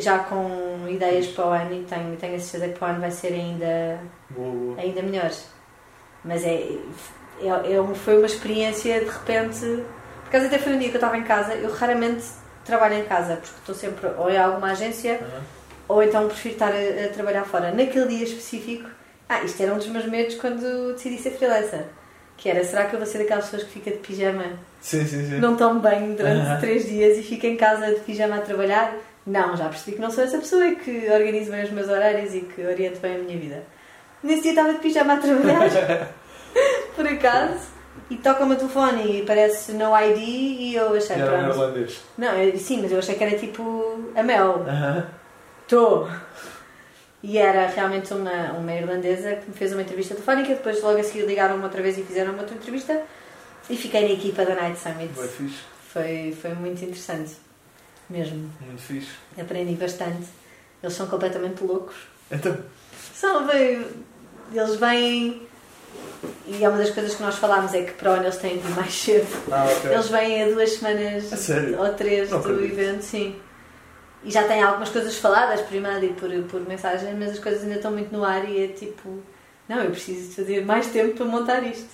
já com ideias para o ano e tenho, tenho a certeza que para o ano vai ser ainda, Boa, boa. ainda melhor. Mas é, é, é foi uma experiência de repente. Por acaso até foi um dia que eu estava em casa, eu raramente trabalho em casa, porque estou sempre ou em alguma agência Aham. ou então prefiro estar a, a trabalhar fora. Naquele dia específico, ah, isto era um dos meus medos quando decidi ser freelancer. Que era, será que eu vou ser daquelas pessoas que fica de pijama, Sim, sim, sim. não tomo banho durante Aham. três dias e fico em casa de pijama a trabalhar? Não, já percebi que não sou essa pessoa e que organizo bem os meus horários e que oriento bem a minha vida. Nesse dia estava de pijama a trabalhar, [laughs] por acaso, e toca o meu telefone e parece no ID e eu achei, Era pronto. irlandês. Não, eu- sim, mas eu achei que era tipo a Mel. Estou! E era realmente uma, uma irlandesa que me fez uma entrevista telefónica, depois logo a seguir ligaram-me outra vez e fizeram uma outra entrevista e fiquei na equipa da Night Summit. Foi fixe. Foi, foi muito interessante, mesmo. Muito fixe. Aprendi bastante. Eles são completamente loucos. Então, São, veio, eles vêm e é uma das coisas que nós falámos é que para onde eles têm de ir mais cedo. ah, ok. Eles vêm a duas semanas A ou três Não do acredito. evento, sim. E já têm algumas coisas faladas por e-mail e por, por mensagem, mas as coisas ainda estão muito no ar e é tipo, não, eu preciso de fazer mais tempo para montar isto.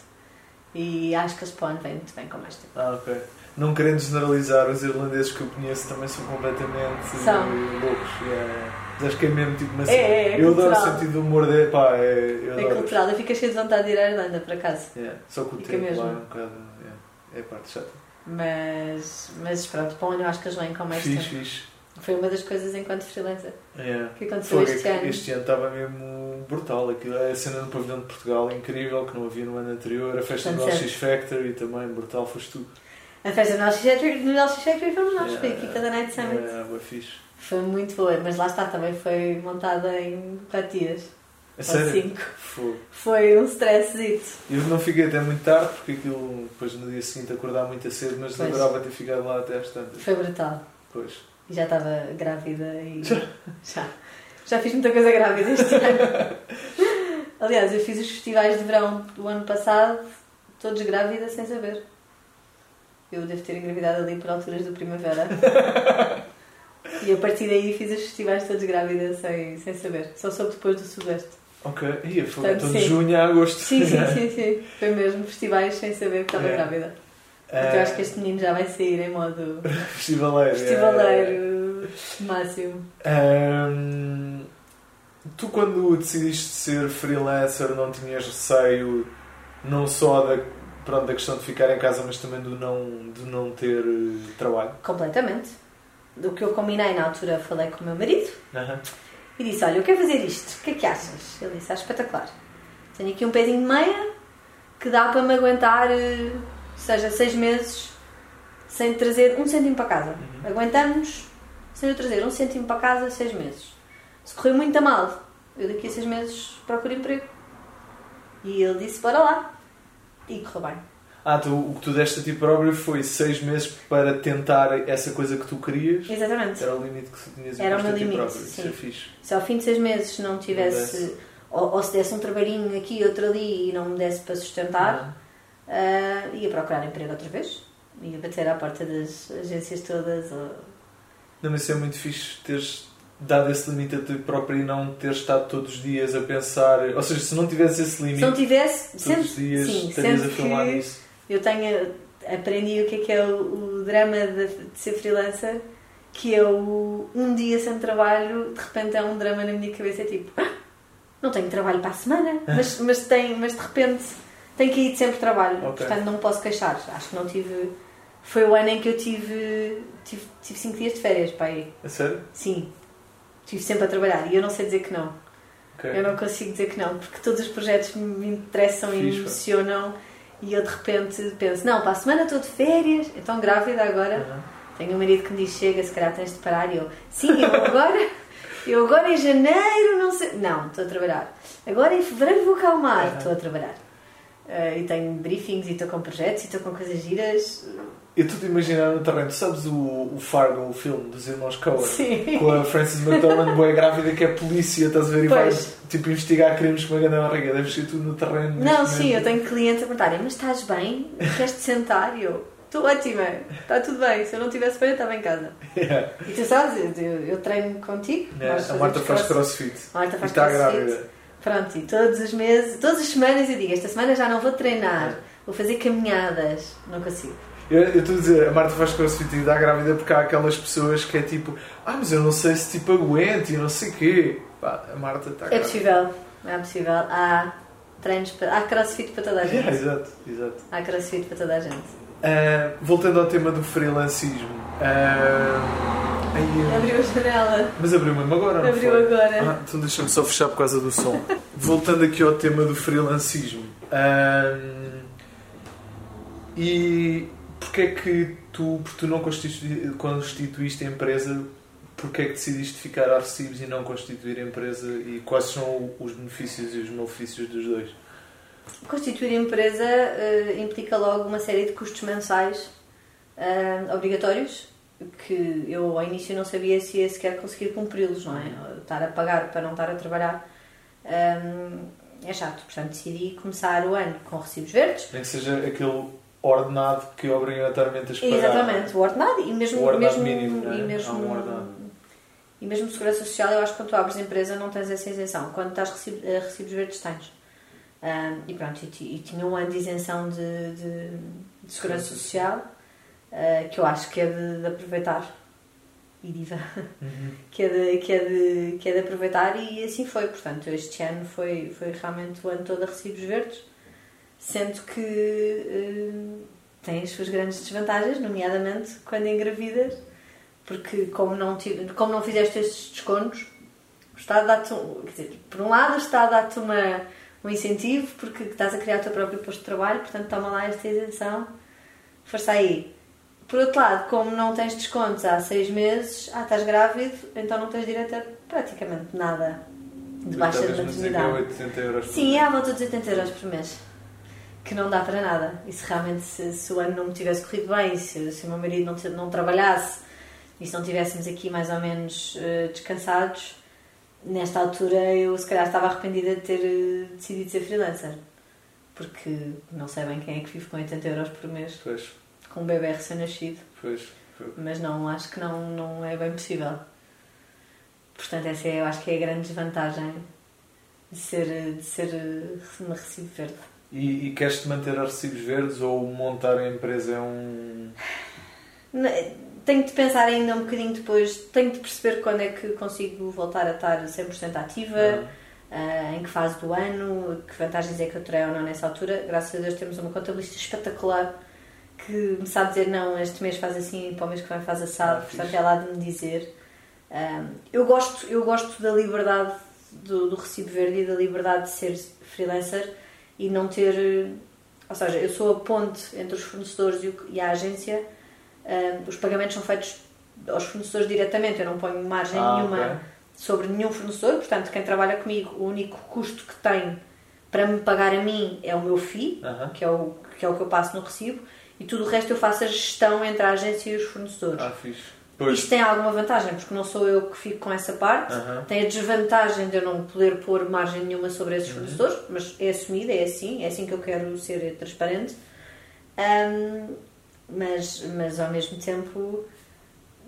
E acho que eles podem vêm muito bem com mais tempo. Ah, ok. Não querendo generalizar, os irlandeses que eu conheço também são completamente São. loucos. yeah. Mas acho que é mesmo tipo uma É, cena. é, é Eu adoro o cultural. sentido do humor dele, pá, é, eu É cultural, eu fico cheio de vontade de ir à Irlanda, por acaso. Yeah. Só que o tempo mesmo. lá é um bocado. yeah, É a parte chata. Mas, mas pronto, para onde eu acho que eles vêm com mais Fixe, fixe. Foi uma das coisas enquanto freelancer Yeah. que aconteceu Foi, é este que ano. este ano estava mesmo brutal. Aquilo, a cena do pavilhão de Portugal incrível, que não havia no ano anterior. A festa do Portanto, LX Factory também, brutal, foste tu. A festa no LX Factory, no LX Factory fomos nós, foi a Yeah. equipa da Night Summit. Yeah, boa fixe. Foi muito boa, mas lá está, também foi montada em 4 dias. A sério? 5. Fogo. Foi um stressito. Eu não fiquei até muito tarde, porque aquilo depois no dia seguinte acordar muito cedo, mas Pois. adorava ter ficado lá até às tantas. Foi brutal. Pois. E já estava grávida e. [laughs] Já. Já fiz muita coisa grávida este [laughs] ano. Aliás, eu fiz os festivais de verão do ano passado, todos grávida sem saber. Eu devo ter engravidado ali por alturas do primavera. [laughs] E a partir daí fiz os festivais todos grávida sem, sem saber. Só soube depois do Sudoeste. Ok. Ia, foi Portanto, então de sim. junho a agosto. Sim, sim, [laughs] sim, sim. Foi mesmo festivais sem saber que estava É. grávida. Então eu acho que este menino já vai sair em modo [laughs] Festivaleiro. festivaleiro máximo. Ahm, tu quando decidiste ser freelancer não tinhas receio não só da, pronto, da questão de ficar em casa, mas também do não, de não ter eh, trabalho? Completamente. Do que eu combinei na altura, falei com o meu marido Aham. e disse: Olha, eu quero fazer isto, o que é que achas? Ele disse: Ah, espetacular. Tenho aqui um pezinho de meia que dá para me aguentar, eh, seja seis meses, sem trazer um cêntimo para casa. Uhum. Aguentamos sem eu trazer um cêntimo para casa, seis meses. Se correr muito a mal, eu daqui a seis meses procuro emprego. E ele disse: Bora lá. E correu bem. Ah, tu, o que tu deste a ti próprio foi seis meses para tentar essa coisa que tu querias. Exatamente. Era o limite que tu tinhas Era o meu limite, próprio. Isso sim. é. Se ao fim de seis meses não tivesse, desse. ou, ou se desse um trabalhinho aqui e outro ali e não me desse para sustentar, ah, ia procurar emprego outra vez. Ia bater à porta das agências todas. Ou... Não, mas isso é muito fixe teres dado esse limite a ti próprio e não ter estado todos os dias a pensar. Ou seja, se não tivesse esse limite, Se não tivesse, todos sempre, os dias sim, estarias a filmar que nisso. eu tenho, aprendi o que é que é o, o drama de, de ser freelancer, que é o um dia sem trabalho, de repente é um drama na minha cabeça, é tipo, "Ah, não tenho trabalho para a semana, [laughs] mas, mas, tem, mas de repente tenho que ir de sempre trabalho, Ok. portanto não me posso queixar. Acho que não tive. Foi o ano em que eu tive, tive, tive cinco dias de férias, pai. A sério? Sim. Estive sempre a trabalhar e eu não sei dizer que não. Ok. Eu não consigo dizer que não, porque todos os projetos me interessam e me emocionam e eu de repente penso, não, para a semana estou de férias, então grávida agora. Aham. Tenho um marido que me diz, chega, se calhar tens de parar e eu, sim, eu agora, eu agora em janeiro não sei. Não, estou a trabalhar. Agora em fevereiro vou calmar, Aham. estou a trabalhar. Eh, e tenho briefings e estou com projetos e estou com coisas giras. Eu estou a imaginar no terreno, tu sabes o, o Fargo, o filme dos irmãos Coen? Sim. Com a Frances McDormand, boa grávida, que é polícia, estás a ver? E vai tipo investigar crimes com uma grande barriga. Deves ser tu no terreno. Não, sim, eu momento. tenho clientes a perguntarem, mas estás bem? Queres-te sentar? E eu, estou ótima, está tudo bem. Se eu não estivesse bem, eu estava em casa. Yeah. E tu sabes, eu, eu treino contigo. Nós a Marta faz crossfit. A Marta E faz está crossfit. grávida. Pronto, e todos os meses, todas as semanas eu digo, esta semana já não vou treinar, vou fazer caminhadas. Não consigo. Eu estou a dizer, a Marta faz crossfit e dá grávida porque há aquelas pessoas que é tipo, ah, mas eu não sei se tipo aguento e não sei o quê. Pá, a Marta está É possível, é possível. Há treinos, para, há crossfit para toda a gente. Yeah, exato, exato. Há crossfit para toda a gente. Ah, voltando ao tema do freelancismo. aí eu- Abriu a janela. Mas abriu mesmo agora, não Abriu foi? agora. Ah, então deixa-me só fechar por causa do som. Voltando aqui ao tema do freelancismo. Ahm, e porquê é que tu, porque tu não constitui, constituíste a empresa, porquê é que decidiste ficar a recibos e não constituir a empresa e quais são os benefícios e os malefícios dos dois? Constituir a empresa eh, implica logo uma série de custos mensais eh, obrigatórios que eu ao início não sabia se ia sequer conseguir cumpri-los, não é? Estar a pagar para não estar a trabalhar eh, é chato. Portanto, decidi começar o ano com recibos verdes. Nem que seja aquele ordenado que obrigatoriamente as pagar. Exatamente, o ordenado e mesmo, O ordenado mesmo, mínimo, é? e Há mesmo um ordenado. e mesmo segurança social, eu acho que quando tu abres empresa não tens essa isenção. Quando estás recib- eh, recibos verdes tens. Ah, e pronto, e, e tinha um ano de isenção de, de, de segurança social ah, que eu acho que é de, de aproveitar. E diva. Uhum. [laughs] que é, de, que, é de, que é de aproveitar e assim foi. Portanto, este ano foi, foi realmente o ano todo a recibos verdes, sendo que eh, tem as suas grandes desvantagens, nomeadamente quando engravidas, porque como não, tive, como não fizeste estes descontos, o Estado dá-te um, dizer, por um lado o Estado dá-te uma, um incentivo porque estás a criar o teu próprio posto de trabalho, portanto toma lá esta isenção, força aí. Por outro lado, como não tens descontos há seis meses, ah, estás grávido, então não tens direito a praticamente nada de baixa de maternidade. 80 euros por Sim, é à volta de 80 euros por mês. Que não dá para nada. E se realmente se, se o ano não me tivesse corrido bem, se, se o meu marido não, não trabalhasse e se não estivéssemos aqui mais ou menos eh, descansados, nesta altura eu se calhar estava arrependida de ter eh, decidido ser freelancer. Porque não sei bem quem é que vive com 80 euros por mês Pois, com um bebê recém-nascido. pois. Mas não, acho que não, não é bem possível. Portanto, essa é, eu acho que é a grande desvantagem de ser, de ser eh, uma recibo verde. E, e queres-te manter a recibos verdes ou montar a empresa é um. Tenho de pensar ainda um bocadinho depois, tenho de perceber quando é que consigo voltar a estar 100% ativa, ah, em que fase do ano, que vantagens é que eu terei ou não nessa altura. Graças a Deus temos uma contabilista espetacular que me sabe dizer não, este mês faz assim, para o mês que vem faz assado, Ah, portanto fixe. é lá de me dizer. Eu, gosto, eu gosto da liberdade do, do recibo verde e da liberdade de ser freelancer e não ter. eh, Ou seja, eu sou a ponte entre os fornecedores e, a agência. Ah, os pagamentos são feitos aos fornecedores diretamente, eu não ponho margem Ah, nenhuma ok. sobre nenhum fornecedor, portanto, quem trabalha comigo, o único custo que tem para me pagar a mim é o meu FII, Aham. que é o, que é o que eu passo no recibo, e tudo o resto eu faço a gestão entre a agência e os fornecedores. Ah, fixe. Pois. Isto tem alguma vantagem, porque não sou eu que fico com essa parte. Aham. Tem a desvantagem de eu não poder pôr margem nenhuma sobre esses Uhum. fornecedores, mas é assumida, é assim, é assim que eu quero ser transparente. Ahm, mas, mas ao mesmo tempo,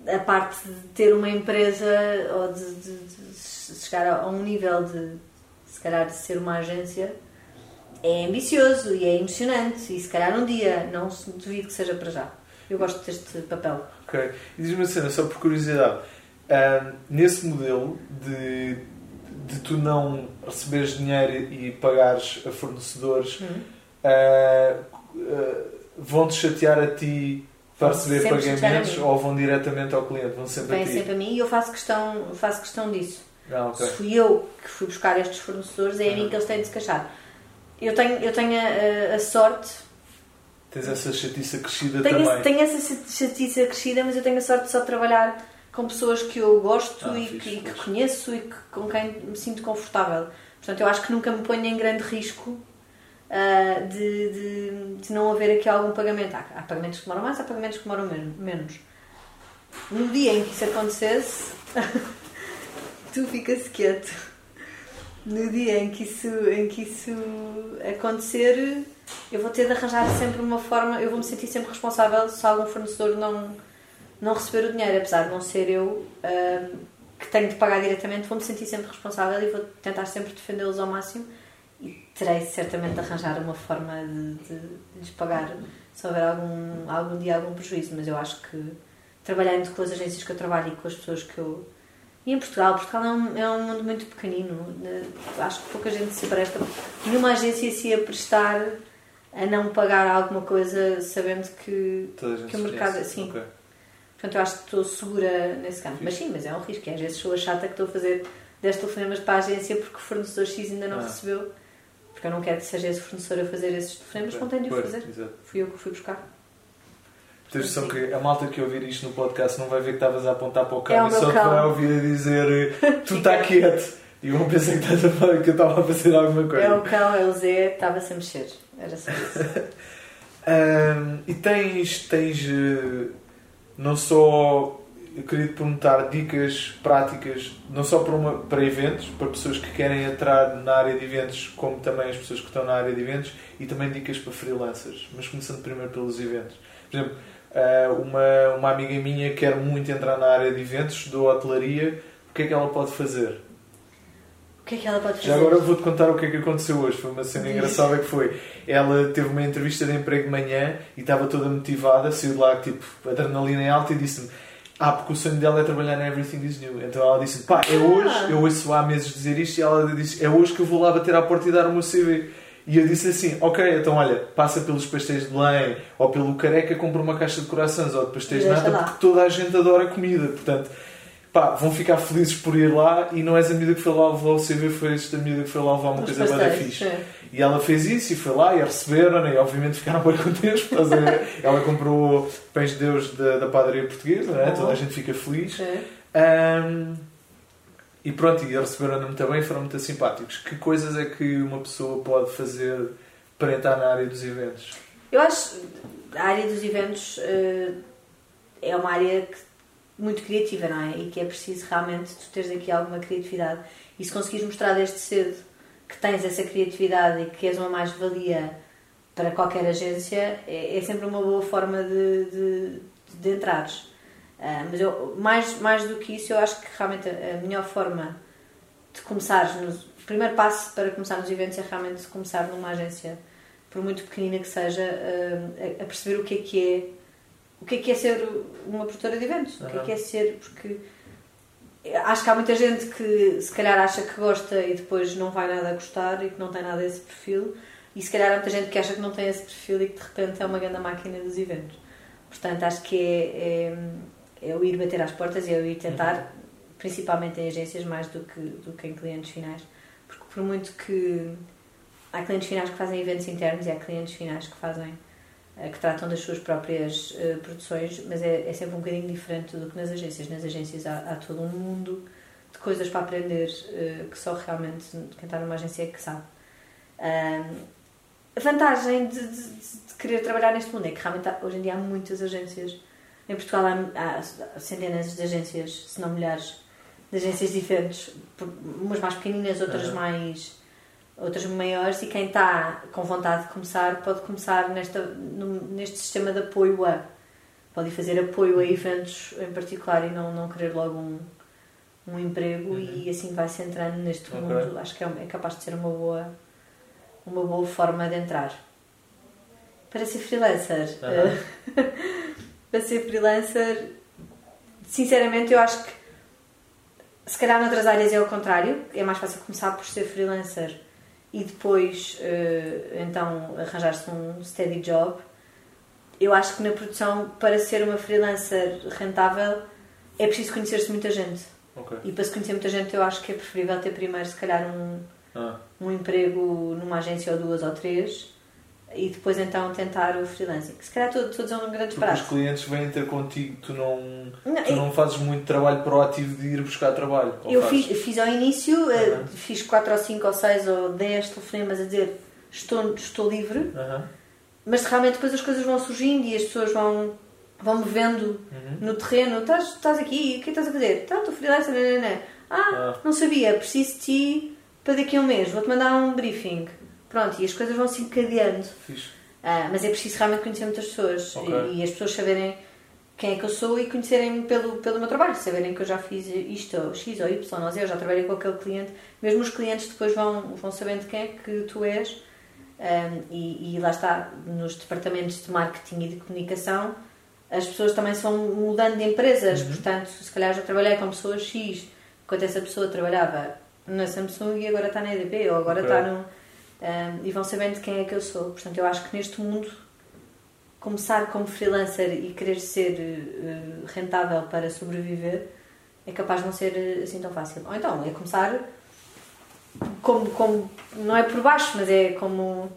a parte de ter uma empresa ou de, de- de chegar a um nível de, se calhar, de ser uma agência é ambicioso e é emocionante. E se calhar um dia, não se- duvido que seja para já. Eu gosto deste papel. Ok. E diz-me uma cena, só por curiosidade. Nesse modelo de, de tu não receberes dinheiro e pagares a fornecedores, Uhum. ah, ah, vão-te chatear a ti para receber pagamentos ou vão diretamente ao cliente? Vão sempre Vem a ti? sempre a mim e eu faço questão, faço questão disso. Ah, ok. Se fui eu que fui buscar estes fornecedores, é a mim Uhum. que eles têm de se queixar. Eu tenho, eu tenho a, a sorte, Tens essa chatice crescida tenho, também. esse- tenho essa chatice crescida, mas eu tenho a sorte de só trabalhar com pessoas que eu gosto Ah, e, fixe, que, e que conheço e que, com quem me sinto confortável. Portanto, eu acho que nunca me ponho em grande risco ah, de, de, de não haver aqui algum pagamento. Há, há pagamentos que demoram mais, há pagamentos que demoram men- menos. No dia em que isso acontecesse, [laughs] tu ficas quieto. No dia em que isso, em que isso acontecer, eu vou ter de arranjar sempre uma forma, eu vou me sentir sempre responsável se algum fornecedor não, não receber o dinheiro, apesar de não ser eu ahm, que tenho de pagar diretamente, vou me sentir sempre responsável e vou tentar sempre defendê-los ao máximo. e terei certamente de arranjar uma forma de, de, de lhes pagar se houver algum, algum dia algum prejuízo, mas eu acho que trabalhando com as agências que eu trabalho e com as pessoas que eu. E em Portugal, Portugal é um, é um mundo muito pequenino, acho que pouca gente se presta. Nenhuma agência se ia prestar a não pagar alguma coisa sabendo que, que o mercado. Sim. Okay. Portanto, eu acho que estou segura nesse campo. Sim. Mas sim, mas é um risco. E às vezes sou a chata que estou a fazer 10 telefonemas para a agência porque o fornecedor X ainda não ah. recebeu. Porque eu não quero que seja esse fornecedor a fazer esses telefonemas, okay. não tenho de o fazer. Exato. Fui eu que fui buscar. Tens noção que a malta que ouvir isto no podcast não vai ver que estavas a apontar para o carro é e só te vai ouvir a dizer [laughs] tu está quieto. E vão pensar que, estás a falar, que eu estava a fazer alguma coisa. É o cão, é o Zé, estava-se a mexer. Era só isso. [laughs] um, e tens, tens eh, não só eu queria te perguntar dicas práticas, não só para, uma, para eventos, para pessoas que querem entrar na área de eventos, como também as pessoas que estão na área de eventos, e também dicas para freelancers. Mas começando primeiro pelos eventos. Por exemplo, eh, uma, uma amiga minha quer muito entrar na área de eventos, do hotelaria, o que é que ela pode fazer? O que é que ela pode fazer? Já agora vou-te contar o que é que aconteceu hoje. Foi uma cena engraçada que foi. Ela teve uma entrevista de emprego de manhã e estava toda motivada, saiu de lá, tipo, adrenalina em alta e disse-me ah, porque o sonho dela é trabalhar na Everything is New. Então ela disse pá, é hoje, ah. eu ouço há meses dizer isto e ela disse, é hoje que eu vou lá bater à porta e dar o meu CV. E eu disse assim, ok, então olha, passa pelos pastéis de Belém ou pelo Careca, compra uma caixa de corações ou de pastéis de nata, porque toda a gente adora comida. Portanto, pá, vão ficar felizes por ir lá e não és a medida que foi lá levar o CV, foi esta medida que foi lá levar uma Os coisa bem fixe. É. E ela fez isso e foi lá e a receberam né? e obviamente ficaram bem contentes. [laughs] ela comprou pães de Deus da, da padaria portuguesa, né? toda a gente fica feliz. É. Um, e pronto, e receberam-me muito bem, foram muito simpáticos. Que coisas é que uma pessoa pode fazer para entrar na área dos eventos? Eu acho a área dos eventos uh, é uma área que, muito criativa, não é? E que é preciso realmente tu teres aqui alguma criatividade. E se conseguires mostrar desde cedo que tens essa criatividade e que és uma mais-valia para qualquer agência, é, é, sempre uma boa forma de, de, de entrares. Uh, mas eu, mais, mais do que isso, eu acho que realmente a, a melhor forma de começar, o primeiro passo para começar nos eventos é realmente começar numa agência, por muito pequenina que seja, uh, a, a, perceber o que é que é o que é que é ser uma produtora de eventos, uhum. o que é que é ser, porque acho que há muita gente que se calhar acha que gosta e depois não vai nada a gostar e que não tem nada esse perfil. E se calhar há muita gente que acha que não tem esse perfil e que de repente é uma grande máquina dos eventos. Portanto, acho que é, é, é o ir bater às portas e é o ir tentar, uhum. principalmente em agências, mais do que, do que em clientes finais. Porque por muito que há clientes finais que fazem eventos internos e há clientes finais que fazem que tratam das suas próprias uh, produções, mas é, é, sempre um bocadinho diferente do que nas agências. Nas agências há, há todo um mundo de coisas para aprender uh, que só realmente quem está numa agência é que sabe. a vantagem de, de, de, querer trabalhar neste mundo é que realmente há, hoje em dia há muitas agências. Em Portugal há, há centenas de agências, se não milhares, de agências diferentes, umas mais pequeninas, outras uhum. mais outras maiores e quem está com vontade de começar pode começar nesta, neste sistema de apoio a pode fazer apoio a eventos em particular e não, não querer logo um, um emprego uhum. e assim vai se entrando neste okay. mundo acho que é, é, capaz de ser uma boa uma boa forma de entrar para ser freelancer uhum. [laughs] para ser freelancer sinceramente eu acho que se calhar noutras áreas é o contrário é mais fácil começar por ser freelancer e depois uh, então arranjar-se um steady job. Eu acho que na produção, para ser uma freelancer rentável, é preciso conhecer-se muita gente. Okay. E para se conhecer muita gente, eu acho que é preferível ter primeiro, se calhar, um, ah. um emprego numa agência ou duas ou três e depois então tentar o freelancing. Se calhar estou, estou a dizer um grande Porque os clientes vêm ter contigo, tu não, não tu não fazes muito trabalho proativo de ir buscar trabalho. Eu fiz, fiz ao início, uhum. fiz 4 ou 5 ou 6 ou 10 telefonemas a dizer estou, estou livre, uhum. mas realmente depois as coisas vão surgindo e as pessoas vão, vão me vendo uhum. no terreno. Estás, estás aqui, o que estás a fazer? Tá, estou freelancer, não, não, não. Ah, ah, não sabia, preciso de ti para daqui a um mês, vou-te mandar um briefing. Pronto, e as coisas vão se encadeando. Uh, mas é preciso realmente conhecer muitas pessoas okay. e, e, as pessoas saberem quem é que eu sou e conhecerem-me pelo, pelo meu trabalho, saberem que eu já fiz isto, ou X ou Y, ou Z, eu já trabalhei com aquele cliente. Mesmo os clientes depois vão, vão sabendo quem é que tu és. Um, e, e lá está, nos departamentos de marketing e de comunicação, as pessoas também se vão mudando de empresas. Uhum. Portanto, se calhar já trabalhei com pessoa X, enquanto essa pessoa trabalhava na Samsung e agora está na EDP, ou agora okay. está no. Um, e vão sabendo quem é que eu sou. Portanto, eu acho que neste mundo começar como freelancer e querer ser uh, rentável para sobreviver é capaz de não ser eh, assim tão fácil. Ou então é começar como, como não é por baixo, mas é como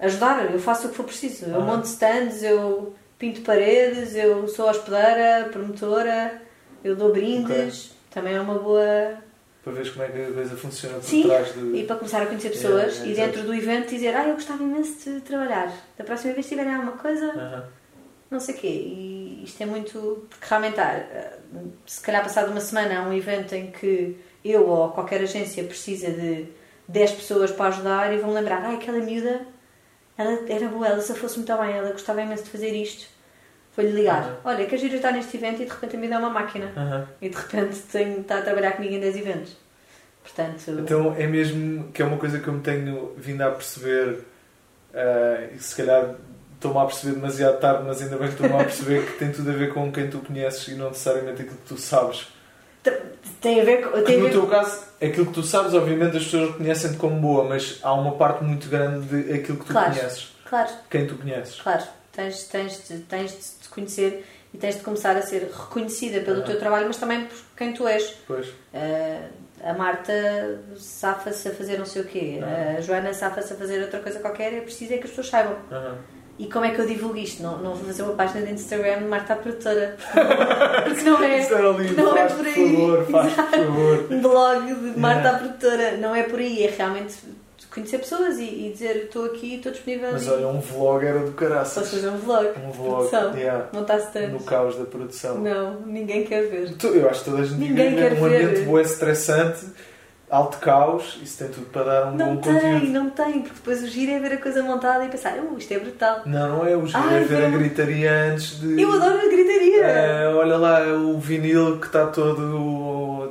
ajudar. Eu faço o que for preciso. Eu monto stands, eu pinto paredes, eu sou hospedeira, promotora, eu dou brindes. Okay. Também é uma boa para ver como é que a coisa funciona por Sim, trás de... e para começar a conhecer pessoas é, é, e dentro do evento dizer ah, eu gostava imenso de trabalhar. Da próxima vez tiverem alguma coisa, uh -huh. não sei o quê. E isto é muito... Porque realmente há, se calhar passado uma semana há um evento em que eu ou qualquer agência precisa de 10 pessoas para ajudar e vão lembrar, ah, aquela miúda, ela era boa, ela se fosse muito bem, ela gostava imenso de fazer isto. Foi-lhe ligar, uh -huh. olha, que a Gira está neste evento e de repente me dá uma máquina. Uh -huh. E de repente tem, está a trabalhar comigo em 10 eventos. Portanto... Então é mesmo que é uma coisa que eu me tenho vindo a perceber uh, e se calhar estou-me a perceber demasiado tarde, mas ainda bem que estou-me a perceber que tem tudo a ver com quem tu conheces e não necessariamente aquilo que tu sabes. Tem a ver com. Tem no teu caso, aquilo que tu sabes, obviamente as pessoas reconhecem-te como boa, mas há uma parte muito grande de aquilo que tu claro, conheces. Claro. Quem tu conheces. Claro. Tens, tens, tens de te conhecer e tens de começar a ser reconhecida pelo teu trabalho, mas também por quem tu és. Pois. Uh, a Marta safa-se a fazer não sei o quê, a Joana safa-se a fazer outra coisa qualquer, é preciso é que as pessoas saibam. E como é que eu divulgo isto? Não, não vou fazer uma página de Instagram de Marta a Produtora. [laughs] Porque não é. Isso era lindo. Não é é por aí. Por favor, faz, por favor. Um blog de Marta a Produtora. Não é por aí. É realmente conhecer pessoas e, e dizer estou aqui, estou disponível. Mas e... olha, um vlog era do caraças. Posso fazer um vlog. Um vlog, yeah. montar tanto. No caos da produção. Não, ninguém quer ver. Eu acho que toda a gente ninguém quer ver. Um ambiente boa estressante alto caos, isso tem tudo para dar um não bom tem, conteúdo. Não tem, porque depois o giro é ver a coisa montada e pensar, uh, isto é brutal. Não, não é, o giro Ai, é ver a gritaria antes de... Eu adoro a gritaria! É, olha lá o vinil que está todo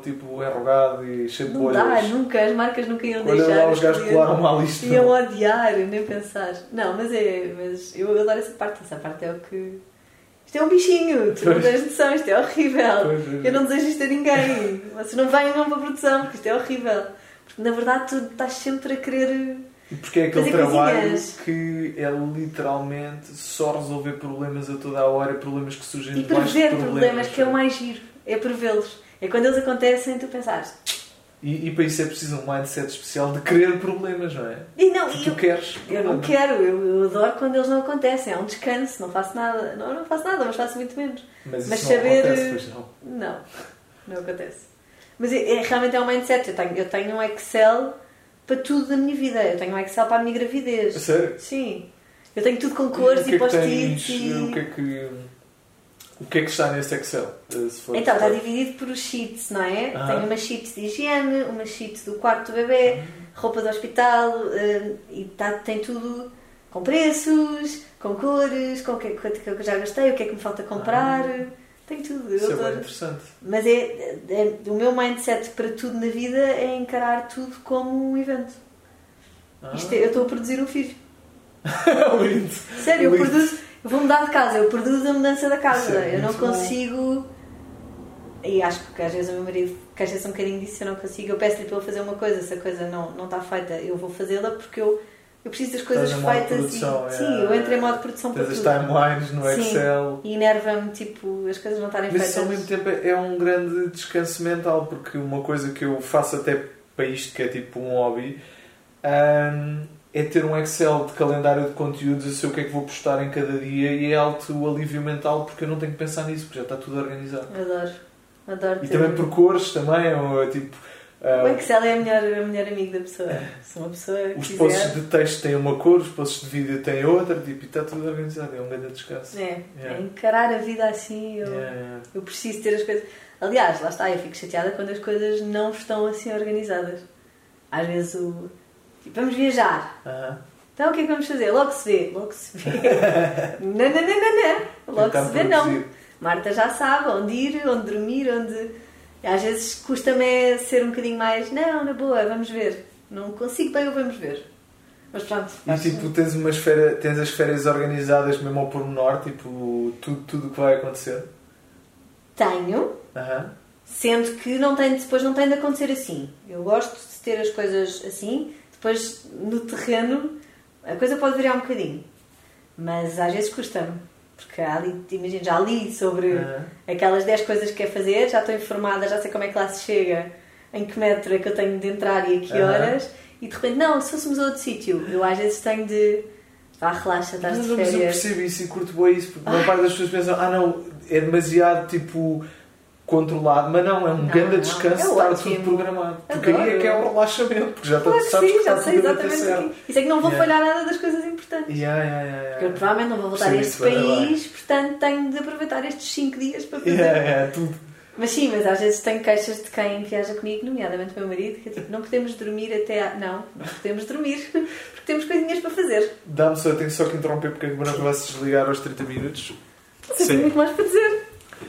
tipo enrugado e cheio de bolhas. Não dá, nunca, as marcas nunca iam olha deixar. Lá os gajos colaram mal isto. Iam odiar, nem pensar. Não, mas é, mas eu adoro essa parte, essa parte é o que isto é um bichinho, tu não tens noção, isto é horrível. Pois, eu não desejo isto a ninguém. Vocês não venham para a produção, porque isto é horrível. Porque na verdade tu estás sempre a querer. E porque é aquele trabalho coisinhas. que é literalmente só resolver problemas a toda a hora, problemas que surgem e de prever problemas, problemas, que é o mais giro, é prevê-los. É quando eles acontecem tu pensares. E, e, para isso é preciso um mindset especial de querer problemas, não é? E não, que tu eu, queres. Eu não quero, eu, eu, adoro quando eles não acontecem. É um descanso, não faço nada. Não, não faço nada, mas faço muito menos. Mas, mas saber. Acontece, pois não. Não, não acontece. Mas é, é, realmente é um mindset. Eu tenho, eu tenho um Excel para tudo da minha vida. Eu tenho um Excel para a minha gravidez. sério? Sim. Eu tenho tudo com cores e, e post-its. E... O que é que. O que é que está nesse Excel? então, está dividido por sheets, não é? Uhum. Tenho uma sheet de higiene, uma sheet do quarto do bebê, uhum. roupa do hospital, uh, e tá, tem tudo com preços, com cores, com o que, é que eu já gastei, o que é que me falta comprar. Uhum. Tem tudo. Isso é bem interessante. Mas é, é, o meu mindset para tudo na vida é encarar tudo como um evento. Ah. Isto é, eu estou a produzir um filho. [laughs] Sério, eu produzo. Eu vou mudar de casa, eu produzo a mudança da casa. É eu não consigo. Bom. E acho que às vezes o meu marido queixa-se um bocadinho disso, eu não consigo. Eu peço-lhe para ele fazer uma coisa, se a coisa não, não está feita, eu vou fazê-la porque eu eu preciso das coisas feitas produção, e. É, sim, eu entro em modo de produção para tudo. as timelines no sim, Excel. E enerva-me, tipo, as coisas não estarem Mas feitas. Mas ao mesmo tempo é um grande descanso mental, porque uma coisa que eu faço até para isto, que é tipo um hobby, é ter um Excel de calendário de conteúdos, eu sei o que é que vou postar em cada dia e é alto alívio mental porque eu não tenho que pensar nisso, porque já está tudo organizado. Adoro. Adoro. E ter... também por cores também, ou tipo o Excel é a melhor, a melhor amigo da pessoa. Se uma pessoa os quiser... posts de texto têm uma cor, os posts de vídeo têm outra, tipo, e está tudo organizado. É um grande descanso. É, yeah. é encarar a vida assim. Eu, yeah. eu preciso ter as coisas. Aliás, lá está, eu fico chateada quando as coisas não estão assim organizadas. Às vezes o. Tipo, vamos viajar. -huh. Então o que é que vamos fazer? Logo se vê. Logo se vê. [laughs] não, não, não, não, não. Logo se vê, não. Marta já sabe onde ir, onde dormir, onde. Às vezes custa-me ser um bocadinho mais. Não, na boa, vamos ver. Não consigo bem, ou vamos ver. Mas pronto. E tipo, tens, umas férias, tens as férias organizadas mesmo ao pormenor, tipo, tudo tudo o que vai acontecer. Tenho, Aham. sendo que não tem, depois não tem de acontecer assim. Eu gosto de ter as coisas assim, depois no terreno a coisa pode variar um bocadinho. Mas às vezes custa-me. Porque ali, imagina, já li sobre Aham. aquelas 10 coisas que quer fazer, já estou informada, já sei como é que lá se chega, em que metro é que eu tenho de entrar e a que horas, e de repente, não, se fôssemos a outro sítio, eu às vezes tenho de. Vá, relaxa, estás Mas, de mas eu férias. percebo isso e curto bem isso, porque a maior parte das pessoas pensam, ah não, é demasiado tipo controlado, mas não, é um Não, grande não, descanso é estar ótimo. tudo programado. Porque aí é que é o relaxamento, porque já Claro sabes sim, que já está sei a exatamente o que Isso é que não vou Yeah. falhar nada das coisas importantes. Yeah, yeah, yeah, Porque eu yeah. provavelmente não vou voltar a Percebo este país, portanto tenho de aproveitar estes 5 dias para fazer. Yeah, yeah, tudo. Mas sim, mas às vezes tenho queixas de quem viaja comigo, nomeadamente o meu marido, que é tipo, não podemos dormir até. À... Não, não podemos dormir, [laughs] porque temos coisinhas para fazer. Dá-me só, eu tenho só que interromper porque a câmara vai se desligar aos 30 minutos. Eu tenho muito mais para dizer.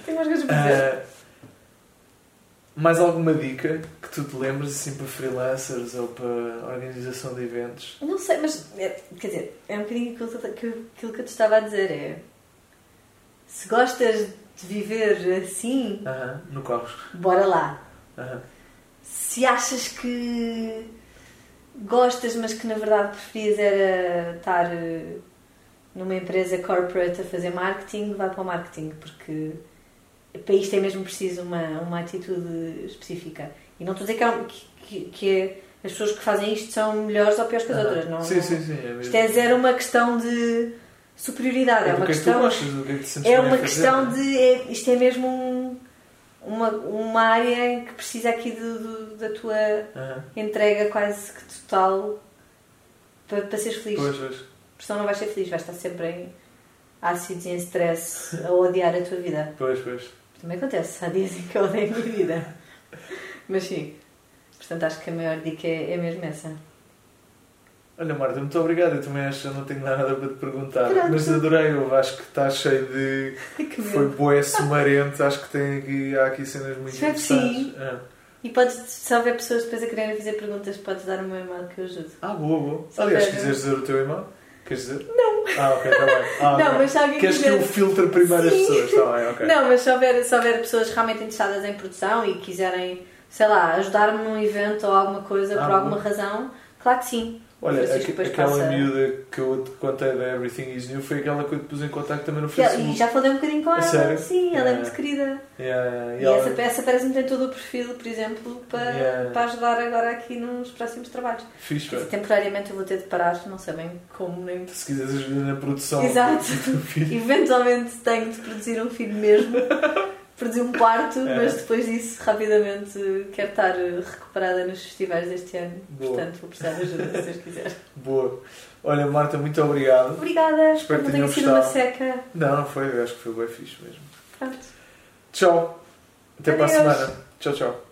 Tenho mais coisas para dizer. Ah, mais alguma dica que tu te lembres assim para freelancers ou para organização de eventos? Não sei, mas é, quer dizer, é um bocadinho aquilo que, aquilo que eu te estava a dizer. É se gostas de viver assim, Aham, no carro. bora lá. Aham. Se achas que gostas, mas que na verdade preferias era estar eh, numa empresa corporate a fazer marketing, vai para o marketing, porque para isto é mesmo preciso uma, uma atitude específica. E não estou a dizer que, há- que, que- é- as pessoas que fazem isto são melhores ou piores que as Aham. outras. Não, sim, não- sim, sim. É. Isto é zero uma questão de superioridade, é, É uma que é questão. gostas, que é É uma questão é? de. é- isto é mesmo um- uma, uma área em que precisa aqui do- do- da tua Aham. entrega quase que total para, para seres feliz. Pois, pois. Porque senão não vais ser feliz, vais estar sempre em ácidos e em stress a odiar a tua vida. Pois, pois. Também acontece, há dias em que eu odeio a minha vida. Mas sim. Portanto, acho que a maior dica é, é mesmo essa. Olha, Marta, muito obrigado. Eu também acho não tenho nada para te perguntar. Pronto. Mas adorei, eu acho que está cheio de. [laughs] Que Foi boé sumarente. Acho que tem aqui, há aqui cenas muito Espero interessantes. sim. Ah. E podes, se houver pessoas depois a quererem fazer perguntas, podes dar o meu e-mail que eu ajudo. Ah, boa, boa. Se Aliás, se quiseres dizer o teu e-mail, queres dizer? Não. Ah, ok, está bem. Ah, Não, mas se alguém Queres que quiser- eu filtre primeiro as Sim. pessoas? Está bem, ok. Não, mas se houver, se houver pessoas realmente interessadas em produção e quiserem, sei lá, ajudar-me num evento ou alguma coisa Ah, por alguma bom. razão, claro que sim. Olha, aquela passa- miúda que eu te contei da Everything Is New foi aquela que eu te pus em contacto também no Facebook. E já falei um bocadinho com ela. sério? Sim, ela é Yeah. muito querida. Yeah, yeah, E ela- essa peça parece-me ter todo o perfil, por exemplo, para, Yeah. para ajudar agora aqui nos próximos trabalhos. Dizer, velho. temporariamente eu vou ter de parar, não sei bem como nem. Se quiseres ajuda na produção Exato. [laughs] Eventualmente tenho de produzir um filho mesmo, [laughs] produzir um parto, É. mas depois disso, rapidamente, quero estar eh, recuperada nos festivais deste ano. Boa. Portanto, vou precisar de ajuda, se Deus quiser. [laughs] Boa. Olha, Marta, muito obrigado. Obrigada, Espero que não tenha tenham sido uma seca. Não, não foi, eu acho que foi bem fixe mesmo. Pronto. Tchau. Até para a Adeus. semana. Tchau, tchau.